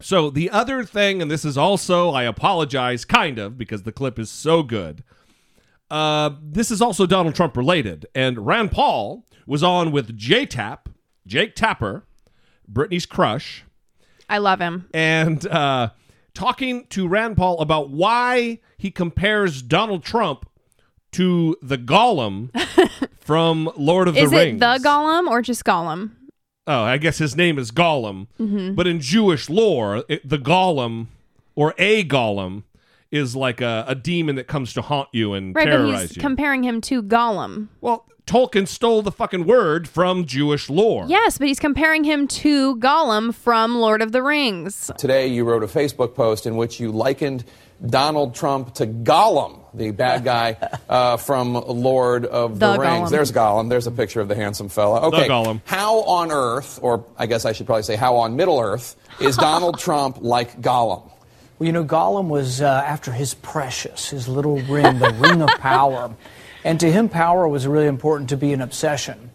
So the other thing, and this is also, I apologize, kind of, because the clip is so good. Uh, this is also Donald Trump related, and Rand Paul was on with J Tap, Jake Tapper, Brittany's crush, I love him. and uh, talking to Rand Paul about why he compares Donald Trump to the Gollum <laughs> from Lord of Is the it Rings. the Gollum or just Gollum? Oh, I guess his name is Gollum. Mhm. But in Jewish lore, it, the Gollum or a Gollum is like a, a demon that comes to haunt you and Right, but terrorize he's you. comparing him to Gollum. well, Tolkien stole the fucking word from Jewish lore. Yes, but he's comparing him to Gollum from Lord of the Rings. Today, you wrote a Facebook post in which you likened Donald Trump to Gollum, the bad guy <laughs> uh, from Lord of the, The Rings. Gollum. There's Gollum. There's a picture of the handsome fella. Okay. Gollum. How on earth, or I guess I should probably say, how on Middle Earth, is <laughs> Donald Trump like Gollum? Well, you know, Gollum was uh, after his precious, his little ring, the ring of power. And to him, power was really important to be an obsession.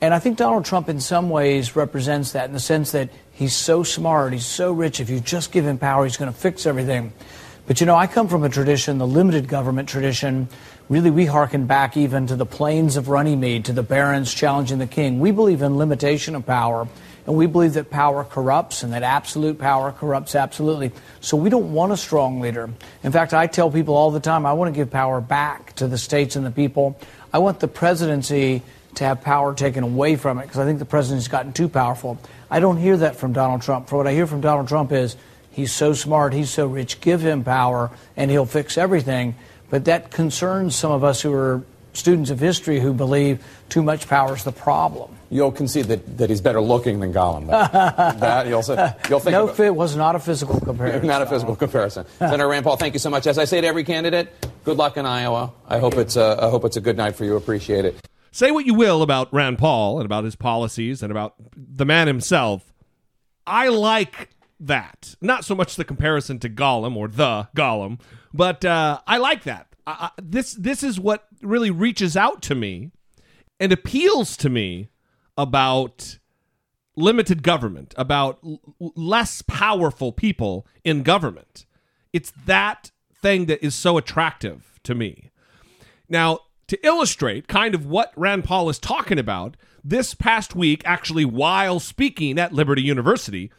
And I think Donald Trump, in some ways, represents that in the sense that He's so smart. He's so rich. If you just give him power, he's going to fix everything. But you know, I come from a tradition, the limited government tradition. Really, we hearken back even to the plains of Runnymede, to the barons challenging the king. We believe in limitation of power, and we believe that power corrupts and that absolute power corrupts absolutely. So we don't want a strong leader. In fact, I tell people all the time I want to give power back to the states and the people. I want the presidency to have power taken away from it because I think the president's gotten too powerful. I don't hear that from Donald Trump. For what I hear from Donald Trump is he's so smart, he's so rich, give him power and he'll fix everything. But that concerns some of us who are students of history who believe too much power is the problem. You'll concede that, that he's better looking than Gollum. then. <laughs> that you'll say, you'll think no, about- it was not a physical comparison. <laughs> Not a physical comparison. Senator Rand Paul, thank you so much. As I say to every candidate, good luck in Iowa. I hope it's a, I hope it's a good night for you. Appreciate it. Say what you will about Rand Paul and about his policies and about the man himself. I like that. Not so much the comparison to Gollum or the Gollum, but uh, I like that. I, I, this this is what really reaches out to me and appeals to me about limited government, about l- less powerful people in government. It's that thing that is so attractive to me. Now, to illustrate kind of what Rand Paul is talking about, this past week, actually, while speaking at Liberty University,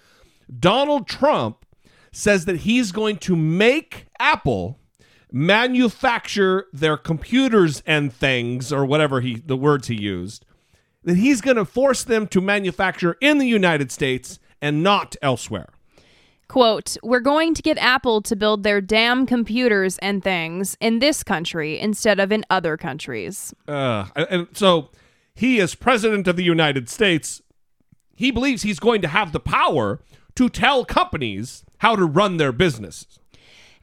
Donald Trump says that he's going to make Apple manufacture their computers and things, or whatever he the words he used, that he's going to force them to manufacture in the United States and not elsewhere. Quote, We're going to get Apple to build their damn computers and things in this country instead of in other countries. Uh, and- so he, is president of the United States, he believes he's going to have the power to tell companies how to run their businesses.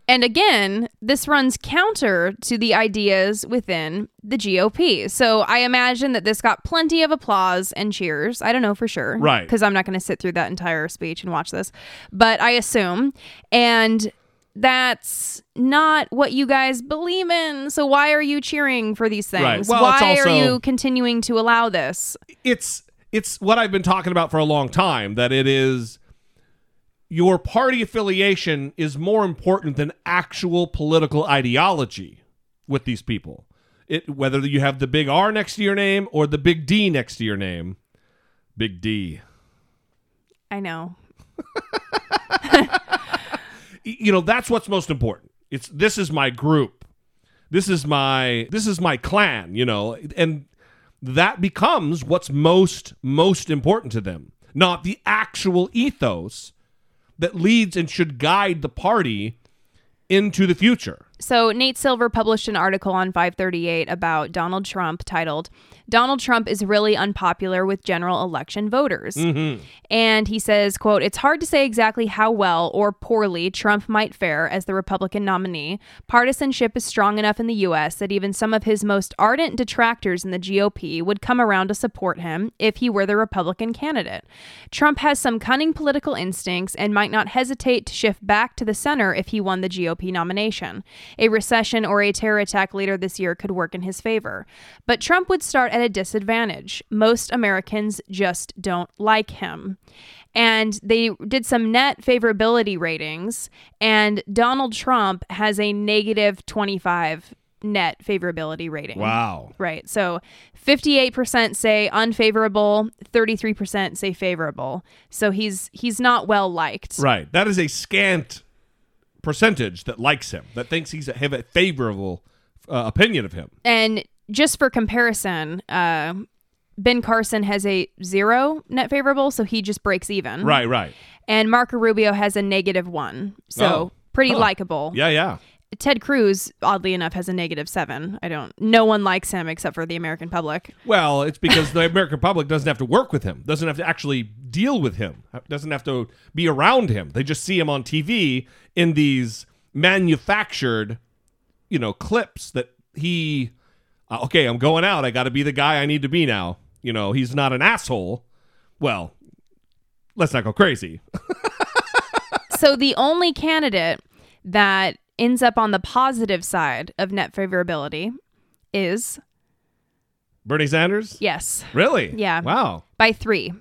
And again, this runs counter to the ideas within the GOP. So I imagine that this got plenty of applause and cheers. I don't know for sure. Right. Because I'm not going to sit through that entire speech and watch this. But I assume. And that's not what you guys believe in. So why are you cheering for these things? Right. Well, why are you continuing to allow this? It's it's what I've been talking about for a long time that it is your party affiliation is more important than actual political ideology with these people. It whether you have the big R next to your name or the big D next to your name. Big D. I know. <laughs> You know that's what's most important it's this is my group this is my this is my clan you know and that becomes what's most most important to them not the actual ethos that leads and should guide the party into the future So, Nate Silver published an article on 538 about Donald Trump titled, Donald Trump is really unpopular with general election voters. Mhm. And he says, quote, It's hard to say exactly how well or poorly Trump might fare as the Republican nominee. Partisanship is strong enough in the U.S. that even some of his most ardent detractors in the GOP would come around to support him if he were the Republican candidate. Trump has some cunning political instincts and might not hesitate to shift back to the center if he won the GOP nomination. A recession or a terror attack later this year could work in his favor. But Trump would start at a disadvantage. Most Americans just don't like him. And they did some net favorability ratings, and Donald Trump has a negative 25 net favorability rating. Wow. Right. So 58% say unfavorable, 33% say favorable. So he's he's not well liked. right that is a scant percentage that likes him that thinks he's a, have a favorable uh, opinion of him And just for comparison, uh, Ben Carson has a zero net favorable, so he just breaks even. right right And Marco Rubio has a negative one, so Oh. pretty Huh. likable. yeah yeah Ted Cruz, oddly enough, has a negative seven. I don't. No one likes him except for the American public. Well, it's because the American public doesn't have to work with him, doesn't have to actually deal with him, doesn't have to be around him. They just see him on TV in these manufactured, you know, clips that he, uh, okay, I'm going out. I got to be the guy I need to be now. You know, he's not an asshole. Well, let's not go crazy. <laughs> so the only candidate that ends up on the positive side of net favorability is Bernie Sanders? yes. Really? Yeah. Wow. By three.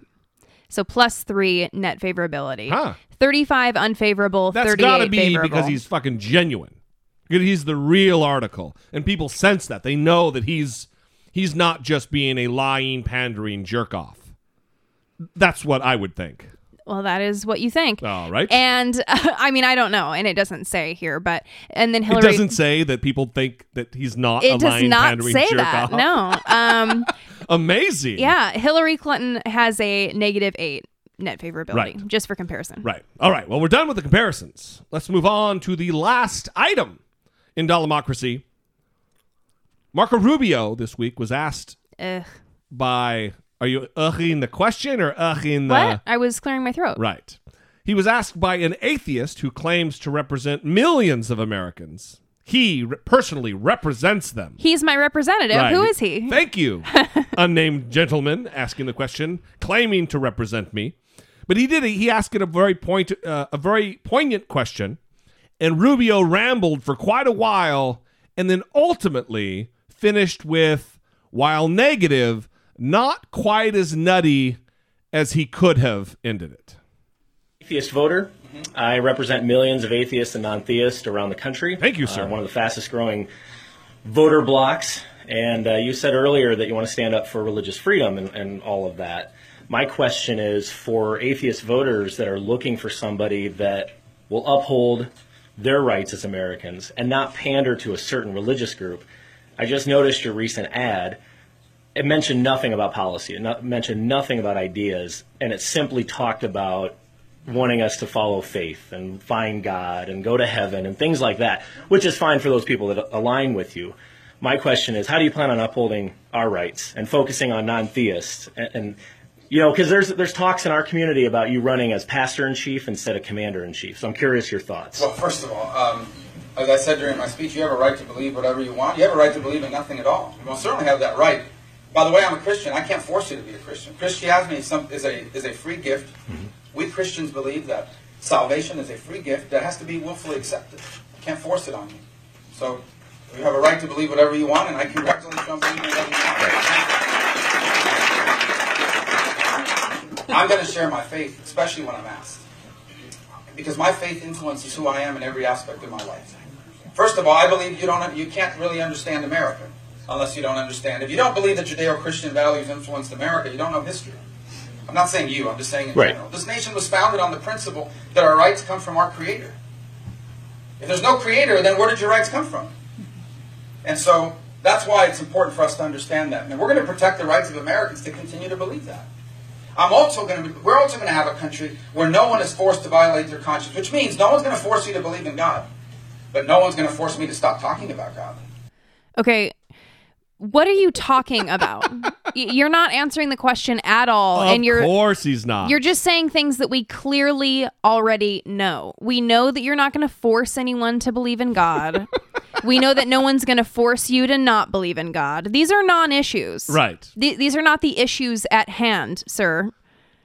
So plus three net favorability. Huh. 35 unfavorable, That's 38 got to be favorable. because he's fucking genuine. Because He's the real article, and people sense that. They know that he's he's not just being a lying, pandering jerk off. That's what I would think. Well, that is what you think. All right. And <laughs> I mean, I don't know, and it doesn't say here, but and then it Hillary doesn't say that people think that he's not a It does lying, not say that. off. No. Um <laughs> Amazing. yeah, Hillary Clinton has a negative 8 net favorability Right. just for comparison. Right. All right. Well, we're done with the comparisons. Let's move on to the last item in Dollemocracy. Marco Rubio this week was asked Ugh. by. Are you ughing the question or ughing the. What? I was clearing my throat. Right. He was asked by an atheist who claims to represent millions of Americans. He re- personally represents them. He's my representative. Right. Who is he? <laughs> Thank you, unnamed gentleman asking the question, claiming to represent me. But he did. He asked it a very point, uh, a very poignant question, and Rubio rambled for quite a while, and then ultimately finished with, while negative, not quite as nutty as he could have ended it. atheist voter. I represent millions of atheists and non-theists around the country. Thank you, sir. Uh, one of the fastest growing voter blocks. And uh, you said earlier that you want to stand up for religious freedom and, and all of that. My question is for atheist voters that are looking for somebody that will uphold their rights as Americans and not pander to a certain religious group. I just noticed your recent ad. It mentioned nothing about policy. It not, mentioned nothing about ideas, and it simply talked about wanting us to follow faith and find God and go to heaven and things like that, which is fine for those people that align with you. My question is, how do you plan on upholding our rights and focusing on non-theists? And, and you know, because there's there's talks in our community about you running as pastor in chief instead of commander in chief. So I'm curious your thoughts. Well, first of all, um, as I said during my speech, you have a right to believe whatever you want. You have a right to believe in nothing at all. You most certainly have that right. By the way, I'm a Christian. I can't force you to be a Christian. Christianity is, some, is, a, is a free gift. Mm-hmm. We Christians believe that salvation is a free gift that has to be willfully accepted. I can't force it on you. So you have a right to believe whatever you want, and I congratulate you on believing whatever you want. I'm going to share my faith, especially when I'm asked because my faith influences who I am in every aspect of my life. First of all, I believe you don't you can't really understand America unless you don't understand. If you don't believe that Judeo-Christian values influenced America, you don't know history. I'm not saying you, I'm just saying in Right. general. This nation was founded on the principle that our rights come from our creator. If there's no creator, then where did your rights come from? And so that's why it's important for us to understand that. And we're going to protect the rights of Americans to continue to believe that. I'm also going to. We're also going to have a country where no one is forced to violate their conscience, which means no one's going to force you to believe in God, but no one's going to force me to stop talking about God. Okay. What are you talking about? <laughs> You're not answering the question at all Of and you're of course he's not. You're just saying things that we clearly already know. We know that you're not going to force anyone to believe in God. <laughs> we know that no one's going to force you to not believe in God. These are non-issues. Right. Th- these are not the issues at hand, sir.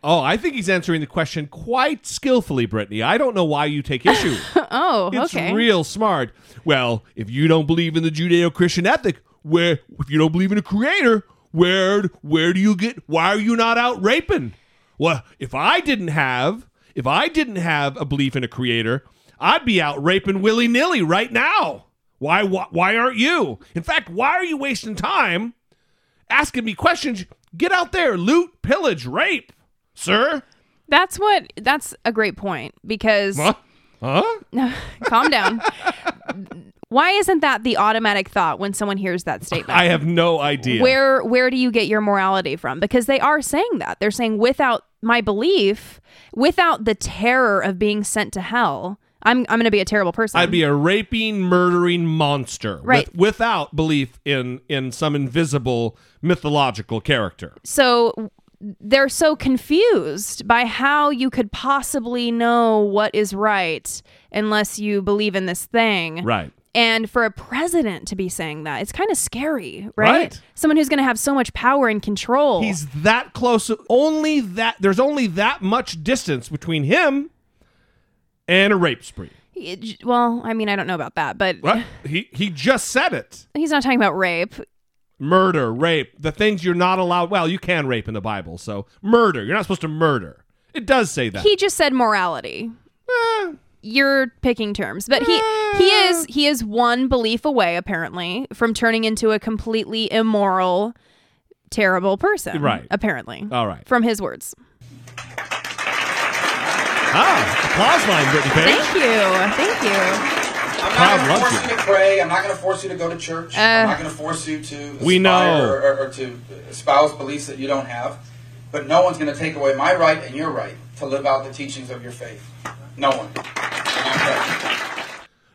Oh, I think he's answering the question quite skillfully, Brittany. I don't know why you take issue. <laughs> oh, it's okay. real smart. Well, if you don't believe in the Judeo-Christian ethic, where if you don't believe in a creator, where where do you get why are you not out raping? Well, if I didn't have if I didn't have a belief in a creator, I'd be out raping willy-nilly right now. Why why, why aren't you? In fact, why are you wasting time asking me questions? Get out there, loot, pillage, rape, sir. That's what that's a great point because Huh? Huh? <laughs> calm down. Why isn't that the automatic thought when someone hears that statement? I have no idea. Where where do you get your morality from? Because they are saying that. They're saying without my belief, without the terror of being sent to hell, I'm I'm going to be a terrible person. I'd be a raping, murdering monster, Right. with- without belief in in some invisible mythological character. so they're so confused by how you could possibly know what is right unless you believe in this thing. Right. And for a president to be saying that, it's kind of scary, right? Right. Someone who's going to have so much power and control. He's that close. Only that there's only that much distance between him and a rape spree. well, I mean, I don't know about that, but What? he he just said it. he's not talking about rape. murder, rape, the things you're not allowed. Well, you can rape in the Bible, so murder. You're not supposed to murder. It does say that. He just said morality. Eh. You're picking terms, but he he is he is one belief away apparently from turning into a completely immoral, terrible person. Right. Apparently. All right. From his words. Ah, applause line, Brittany Page. Thank you. Thank you. I'm not going to force you. you to pray. I'm not going to force you to go to church. Uh, I'm not going to force you to We know. Or, or, or to espouse beliefs that you don't have. But no one's going to take away my right and your right to live out the teachings of your faith. No one.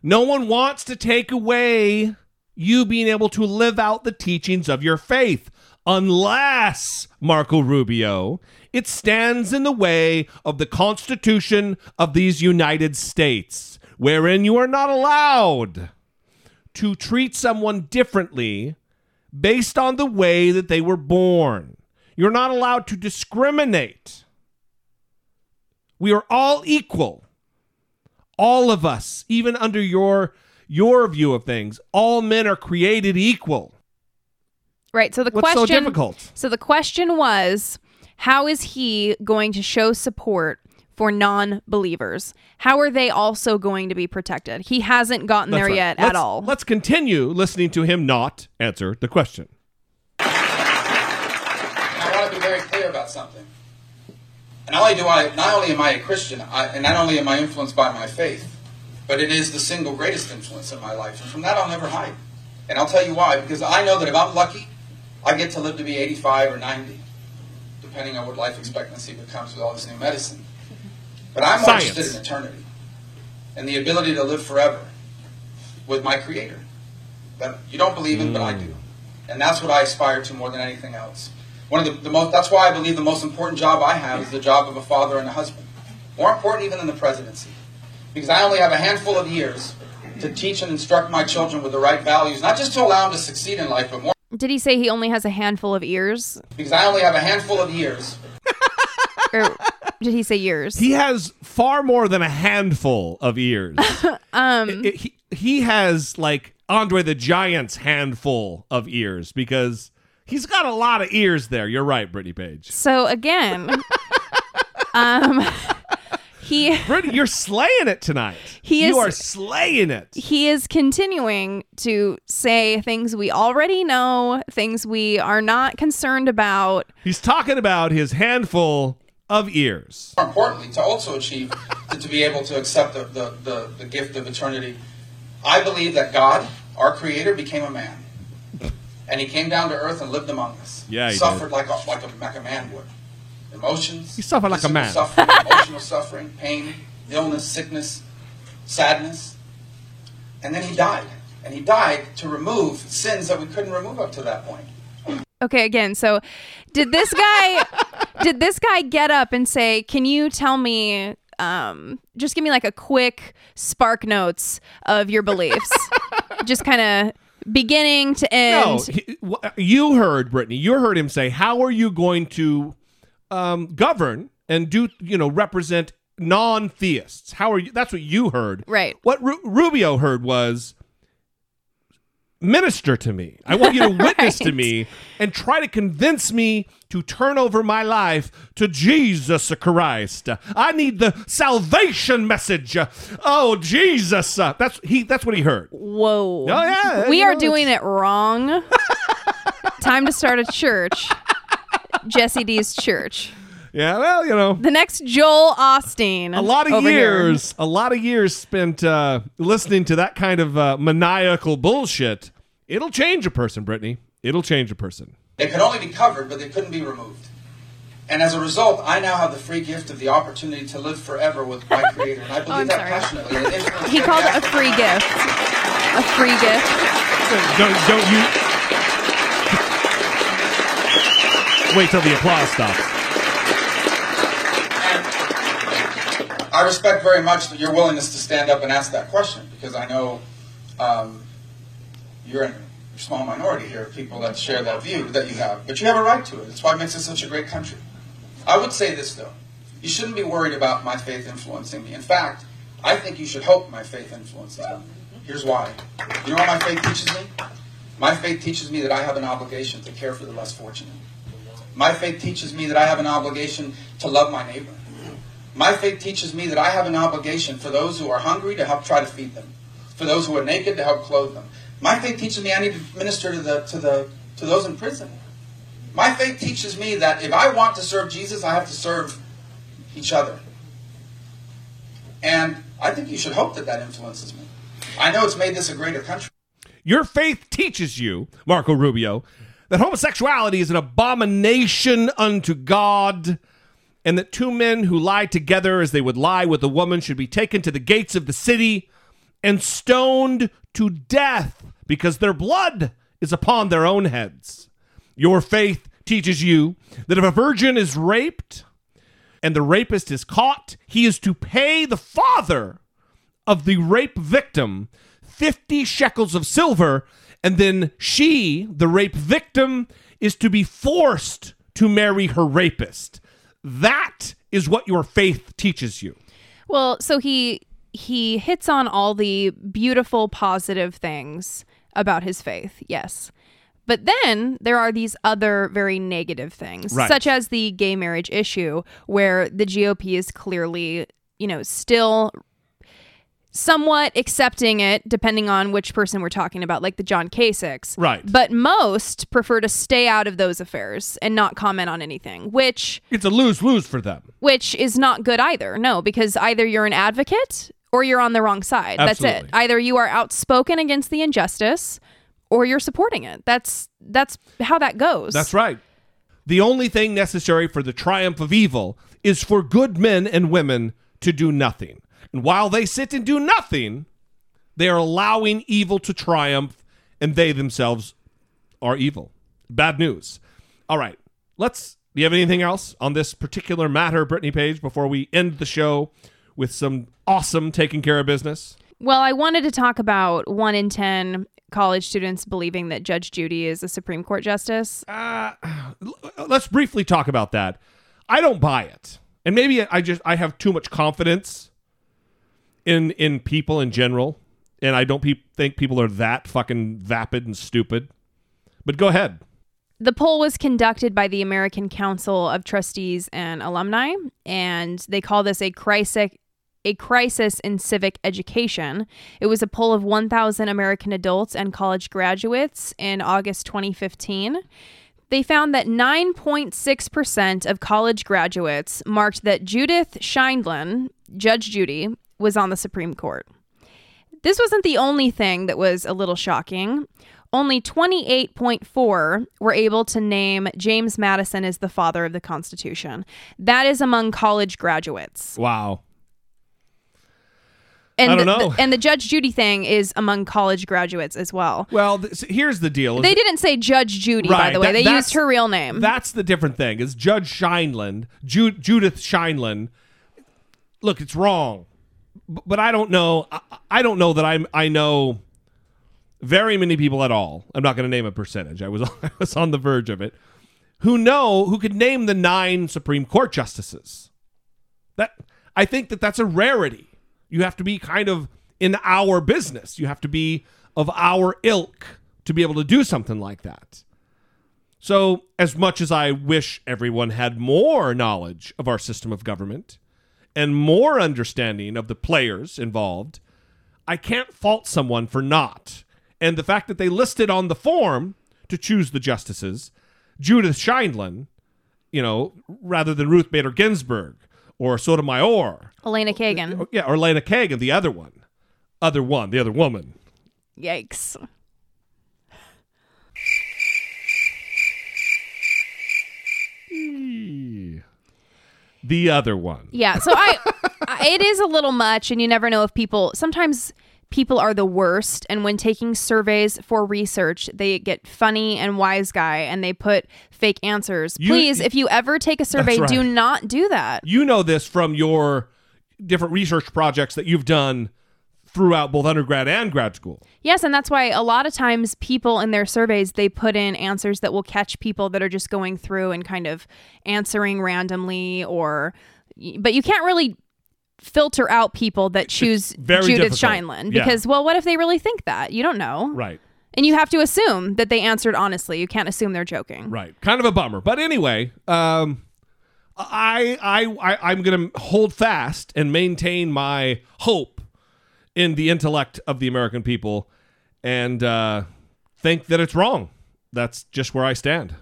No one wants to take away you being able to live out the teachings of your faith, unless, Marco Rubio, it stands in the way of the Constitution of these United States, wherein you are not allowed to treat someone differently based on the way that they were born. You're not allowed to discriminate. We are all equal all of us even under your your view of things all men are created equal Right. So the What's so question difficult? So the question was how is he going to show support for non-believers? How are they also going to be protected? He hasn't gotten That's there right. yet Let's- at all. let's continue listening to him not answer the question I want to be very clear about something. And not only do I, not only am I a Christian, I, and not only am I influenced by my faith, but it is the single greatest influence in my life. And from that, I'll never hide. And I'll tell you why. Because I know that if I'm lucky, I get to live to be 85 or 90, depending on what life expectancy becomes with all this new medicine. But I'm Science. interested in eternity and the ability to live forever with my Creator. That you don't believe in, but I mm. do. And that's what I aspire to more than anything else. One of the, the most, that's why I believe the most important job I have is the job of a father and a husband. More important even than the presidency. Because I only have a handful of years to teach and instruct my children with the right values, not just to allow them to succeed in life, but more Did he say he only has a handful of ears? because I only have a handful of years. <laughs> Or did he say years? he has far more than a handful of ears <laughs> um It- it- he, he has like andre the giant's handful of ears because he's got a lot of ears there. You're right brittany page. So again um <laughs> he brittany you're slaying it tonight. He is, you are slaying it. he is continuing to say things we already know, things we are not concerned about. he's talking about his handful of ears. More importantly, to also achieve, to, to be able to accept the, the, the, the gift of eternity, I believe that God, our Creator, became a man. And he came down to earth and lived among us. Yeah, he suffered like a, like, a, like a man would. Emotions. He suffered like a man. Suffering, <laughs> emotional suffering, pain, illness, sickness, sadness. And then he died. And he died to remove sins that we couldn't remove up to that point. Okay, again, so did this guy <laughs> did this guy get up and say, "Can you tell me um just give me like a quick spark notes of your beliefs?" <laughs> just kind of beginning to end. No, he- you heard Brittany. You heard him say, "How are you going to um, govern and do you know represent non-theists? How are you?" That's what you heard. Right. What Ru- Rubio heard was, "Minister to me. I want you to <laughs> witness to me and try to convince me to turn over my life to Jesus Christ. I need the salvation message. Oh, Jesus! That's he. That's what he heard. Whoa. Oh yeah, we are know, doing it wrong. <laughs> Time to start a church. Jesse D's church. Yeah, well, you know, The next Joel Osteen. a lot of over here. years, a lot of years spent uh, listening to that kind of uh, maniacal bullshit. It'll change a person, Brittany. It'll change a person. They could only be covered, but they couldn't be removed. And as a result, I now have the free gift of the opportunity to live forever with my <laughs> Creator. And I believe Oh, I'm that sorry. passionately. And it He called it a free gift. A free gift. Don't don't you wait till the applause stops. I respect very much your willingness to stand up and ask that question because I know um, you're in a small minority here of people that share that view that you have. But you have a right to it. That's why it makes it such a great country. I would say this, though. You shouldn't be worried about my faith influencing me. In fact, I think you should hope my faith influences me. Here's why. You know what my faith teaches me? My faith teaches me that I have an obligation to care for the less fortunate. My faith teaches me that I have an obligation to love my neighbor. My faith teaches me that I have an obligation for those who are hungry to help try to feed them, for those who are naked to help clothe them. My faith teaches me I need to minister to the to the to those in prison. My faith teaches me that if I want to serve Jesus, I have to serve each other. And I think you should hope that that influences me. I know it's made this a greater country. Your faith teaches you, Marco Rubio, that homosexuality is an abomination unto God, and that two men who lie together as they would lie with a woman should be taken to the gates of the city and stoned to death because their blood is upon their own heads. Your faith teaches you that if a virgin is raped and the rapist is caught, he is to pay the father of the rape victim 50 shekels of silver, and then she, the rape victim, is to be forced to marry her rapist. That is what your faith teaches you. Well, so he he hits on all the beautiful positive things about his faith. Yes. But then there are these other very negative things, Right. such as the gay marriage issue, where the GOP is clearly, you know, still somewhat accepting it, depending on which person we're talking about, like the John Kasichs. Right. But most prefer to stay out of those affairs and not comment on anything, which It's a lose lose for them. which is not good either. No, because either you're an advocate or you're on the wrong side. That's it. Either you are outspoken against the injustice or you're supporting it. That's that's how that goes. That's right. The only thing necessary for the triumph of evil is for good men and women to do nothing. And while they sit and do nothing, they are allowing evil to triumph, and they themselves are evil. Bad news. All right. Let's. Do you have anything else on this particular matter, Brittany Page, before we end the show with some awesome taking care of business? Well, I wanted to talk about 1 in 10 college students believing that Judge Judy is a Supreme Court justice. Uh, let's briefly talk about that. I don't buy it, and maybe I just I have too much confidence in in people in general, and I don't pe- think people are that fucking vapid and stupid. But go ahead. The poll was conducted by the American Council of Trustees and Alumni, and they call this a crisis a crisis in civic education. It was a poll of 1,000 American adults and college graduates in August 2015. They found that 9.6% of college graduates marked that Judith Sheindlin, Judge Judy, was on the Supreme Court. This wasn't the only thing that was a little shocking. Only 28.4 were able to name James Madison as the father of the Constitution. That is among college graduates. Wow. And I don't the- know. the- and the Judge Judy thing is among college graduates as well. Well, th- here's the deal. They didn't say Judge Judy, by the way. that- they used her real name. That's the different thing. Is Judge Scheinland, Ju- Judith Scheinland. Look, it's wrong, but I don't know. I, I don't know that I'm. I know very many people at all. I'm not going to name a percentage. I was <laughs> I was on the verge of it. Who know who could name the nine Supreme Court justices? That I think that that's a rarity. You have to be kind of in our business. You have to be of our ilk to be able to do something like that. So, as much as I wish everyone had more knowledge of our system of government and more understanding of the players involved, I can't fault someone for not. And the fact that they listed on the form to choose the justices Judith Sheindlin, you know, rather than Ruth Bader Ginsburg or Sotomayor, Elena oh, Kagan. Oh, yeah, or Lena Kagan, the other one, other one, the other woman. Yikes. The other one. Yeah, so I, I it is a little much and you never know if people sometimes people are the worst and when taking surveys for research, they get funny and wise guy and they put fake answers. You- Please, if you ever take a survey, right. do not do that. You know this from your different research projects that you've done throughout both undergrad and grad school. Yes, and that's why a lot of times people in their surveys they put in answers that will catch people that are just going through and kind of answering randomly or but you can't really filter out people that choose Judith difficult. Sheindlin Yeah. because well what if they really think that? You don't know. Right. And you have to assume that they answered honestly. You can't assume they're joking. Right. Kind of a bummer. But anyway, um, I, I, I, I'm going to hold fast and maintain my hope in the intellect of the American people and uh, think that it's wrong. That's just where I stand.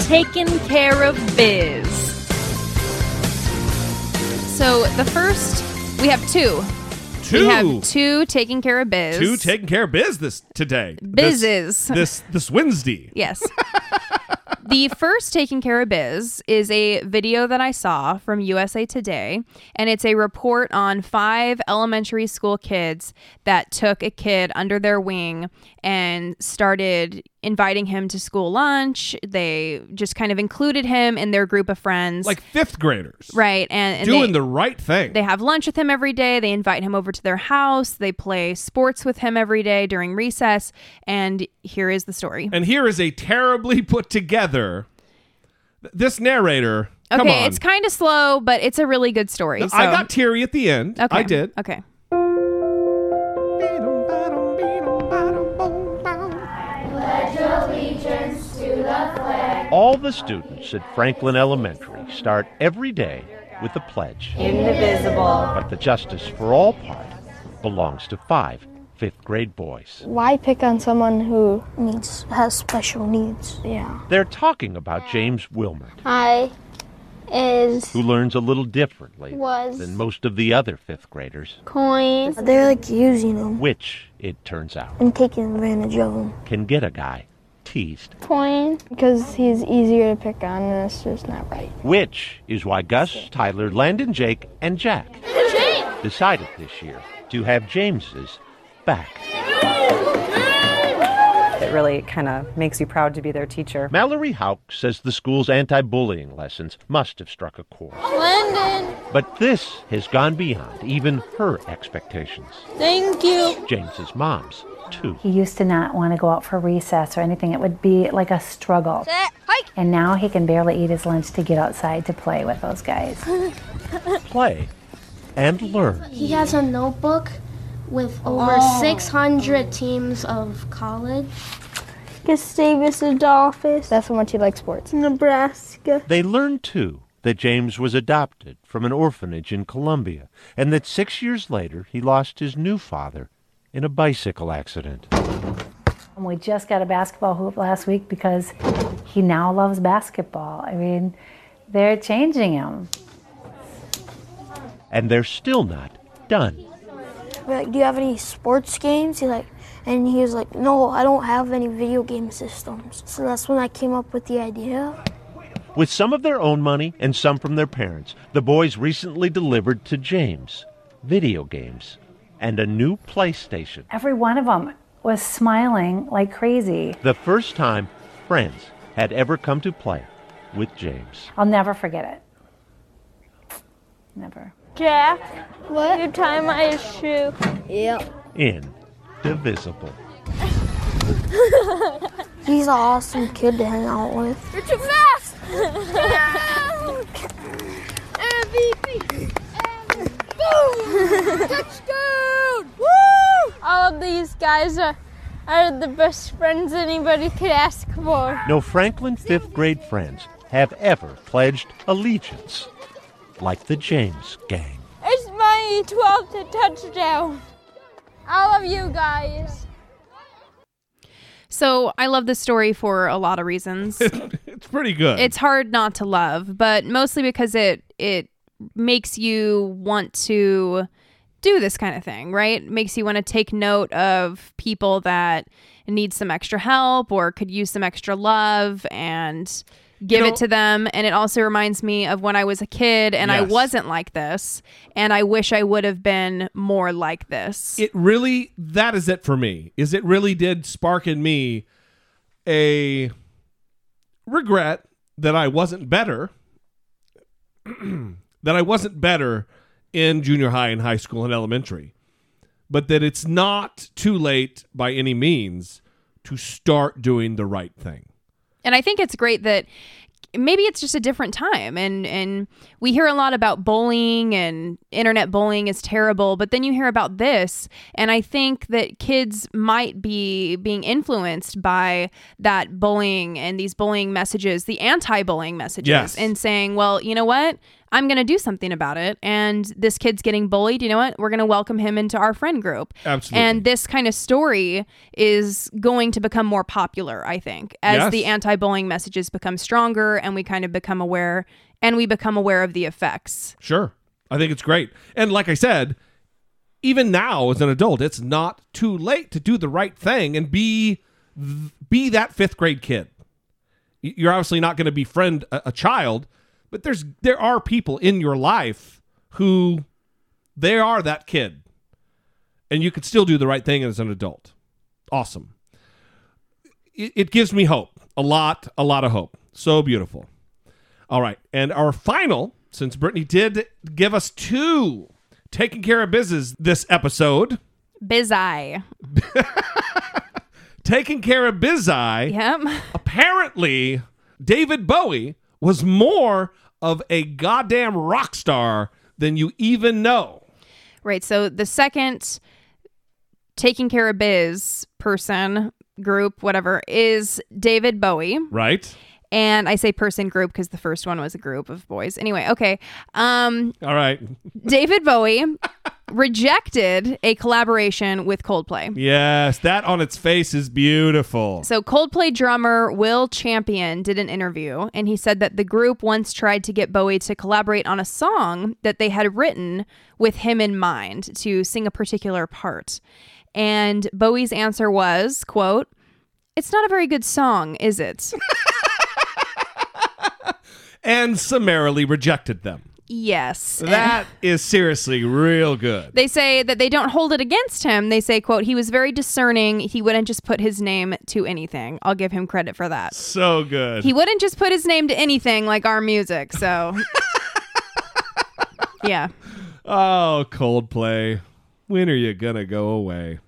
Taking care of biz. So the first, we have two. Two. We have two taking care of biz. Two taking care of business today. Bizzes. This, this, this Wednesday. Yes. the first taking care of biz is a video that I saw from USA Today, and it's a report on five elementary school kids that took a kid under their wing and started inviting him to school lunch. They just kind of included him in their group of friends. Like fifth graders. Right. And, and Doing they- the right thing. they have lunch with him every day. They invite him over to their house. They play sports with him every day during recess. And here is the story. And here is a terribly <laughs> put together. This narrator. Come okay, on. it's kind of slow, but it's a really good story. I so- got teary at the end. Okay. I did. Okay. All the students at Franklin Elementary start every day with the pledge. Indivisible. But the justice for all part belongs to five fifth grade boys. Why pick on someone who needs has special needs? Yeah. They're talking about James Wilmer. I is who learns a little differently Was. than most of the other fifth graders, coins. They're like using them which, it turns out, and taking advantage of them. can get a guy teased. Coin because he's easier to pick on, and it's just not right. Which is why Gus, Tyler, Landon, Jake, and Jack decided this year to have James's back. It really kind of makes you proud to be their teacher. Mallory Hauk says the school's anti bullying lessons must have struck a chord. Landon, But this has gone beyond even her expectations. thank you. James's mom's, too. He used to not want to go out for recess or anything. It would be like a struggle. And now he can barely eat his lunch to get outside to play with those guys. <laughs> Play and learn. He has a notebook with over Oh. 600 teams of college. Gustavus Adolphus. That's how much he likes sports. Nebraska. They learned, too, that James was adopted from an orphanage in Colombia and that six years later he lost his new father in a bicycle accident. We just got a basketball hoop last week because he now loves basketball. I mean, they're changing him. And they're still not done. We're like, do you have any sports games? He's like, and he was like, no, I don't have any video game systems. So that's when I came up with the idea. With some of their own money and some from their parents, the boys recently delivered to James video games and a new PlayStation. Every one of them was smiling like crazy. The first time friends had ever come to play with James. I'll never forget it. Never. Jack, what? You tie my shoe. Yep. Indivisible. <laughs> He's an awesome kid to hang out with. You're too fast. <laughs> <laughs> MVP. Boom! <laughs> Touchdown! Woo! All of these guys are, are the best friends anybody could ask for. No Franklin fifth grade friends have ever pledged allegiance like the James gang. It's my 12th touchdown. All of you guys. So I love this story for a lot of reasons. <laughs> it's pretty good. it's hard not to love, but mostly because it it makes you want to do this kind of thing, right? Makes you want to take note of people that need some extra help or could use some extra love and give know- it to them. And it also reminds me of when I was a kid and I wasn't like this. And I wish I would have been more like this. it really that is it for me is it really did spark in me a regret that i wasn't better <clears throat> that i wasn't better in junior high and high school and elementary but that it's not too late by any means to start doing the right thing And I think it's great that maybe it's just a different time and and we hear a lot about bullying and internet bullying is terrible but then you hear about this and i think that kids might be being influenced by that bullying and these bullying messages the anti-bullying messages Yes. and saying well you know what i'm going to do something about it and this kid's getting bullied you know what we're going to welcome him into our friend group Absolutely. and this kind of story is going to become more popular i think as Yes. the anti-bullying messages become stronger and we kind of become aware and we become aware of the effects Sure. I think it's great. And like I said, even now as an adult, it's not too late to do the right thing and be be that 5th grade kid. You're obviously not going to befriend a, a child, but there's there are people in your life who they are that kid. And you could still do the right thing as an adult. Awesome. It, it gives me hope. A lot, a lot of hope. So beautiful. All right. And our final, since Brittany did give us two taking care of business this episode, bizeye <laughs> taking care of bizeye. Yep. Apparently, David Bowie was more of a goddamn rock star than you even know. right so the second taking care of biz person group whatever is david bowie Right? and i say person group because the first one was a group of boys anyway okay um All right. david bowie <laughs> rejected a collaboration with coldplay Yes, that on its face is beautiful. So, Coldplay drummer Will Champion did an interview, and he said that the group once tried to get Bowie to collaborate on a song that they had written with him in mind to sing a particular part. And Bowie's answer was, quote, It's not a very good song, is it? <laughs> And summarily rejected them. Yes. That <laughs> is seriously real good. They say that they don't hold it against him. They say, quote, he was very discerning. He wouldn't just put his name to anything. I'll give him credit for that. So good. He wouldn't just put his name to anything like our music. So, <laughs> yeah. Oh, Coldplay. When are you going to go away?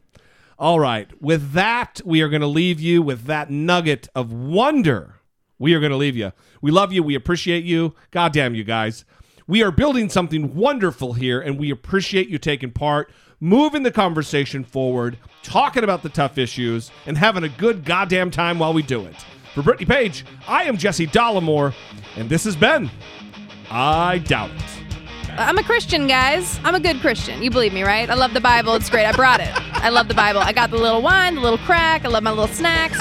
All right. With that, we are going to leave you with that nugget of wonder. We are going to leave you. We love you. We appreciate you. God damn you guys. We are building something wonderful here, and we appreciate you taking part, moving the conversation forward, talking about the tough issues, and having a good goddamn time while we do it. For Brittany Page, I am Jesse Dollemore, and this has been I Doubt It. I'm a Christian, guys. I'm a good Christian. You believe me, right? I love the Bible. It's great. I brought it. I love the Bible. I got the little wine, the little crack. I love my little snacks.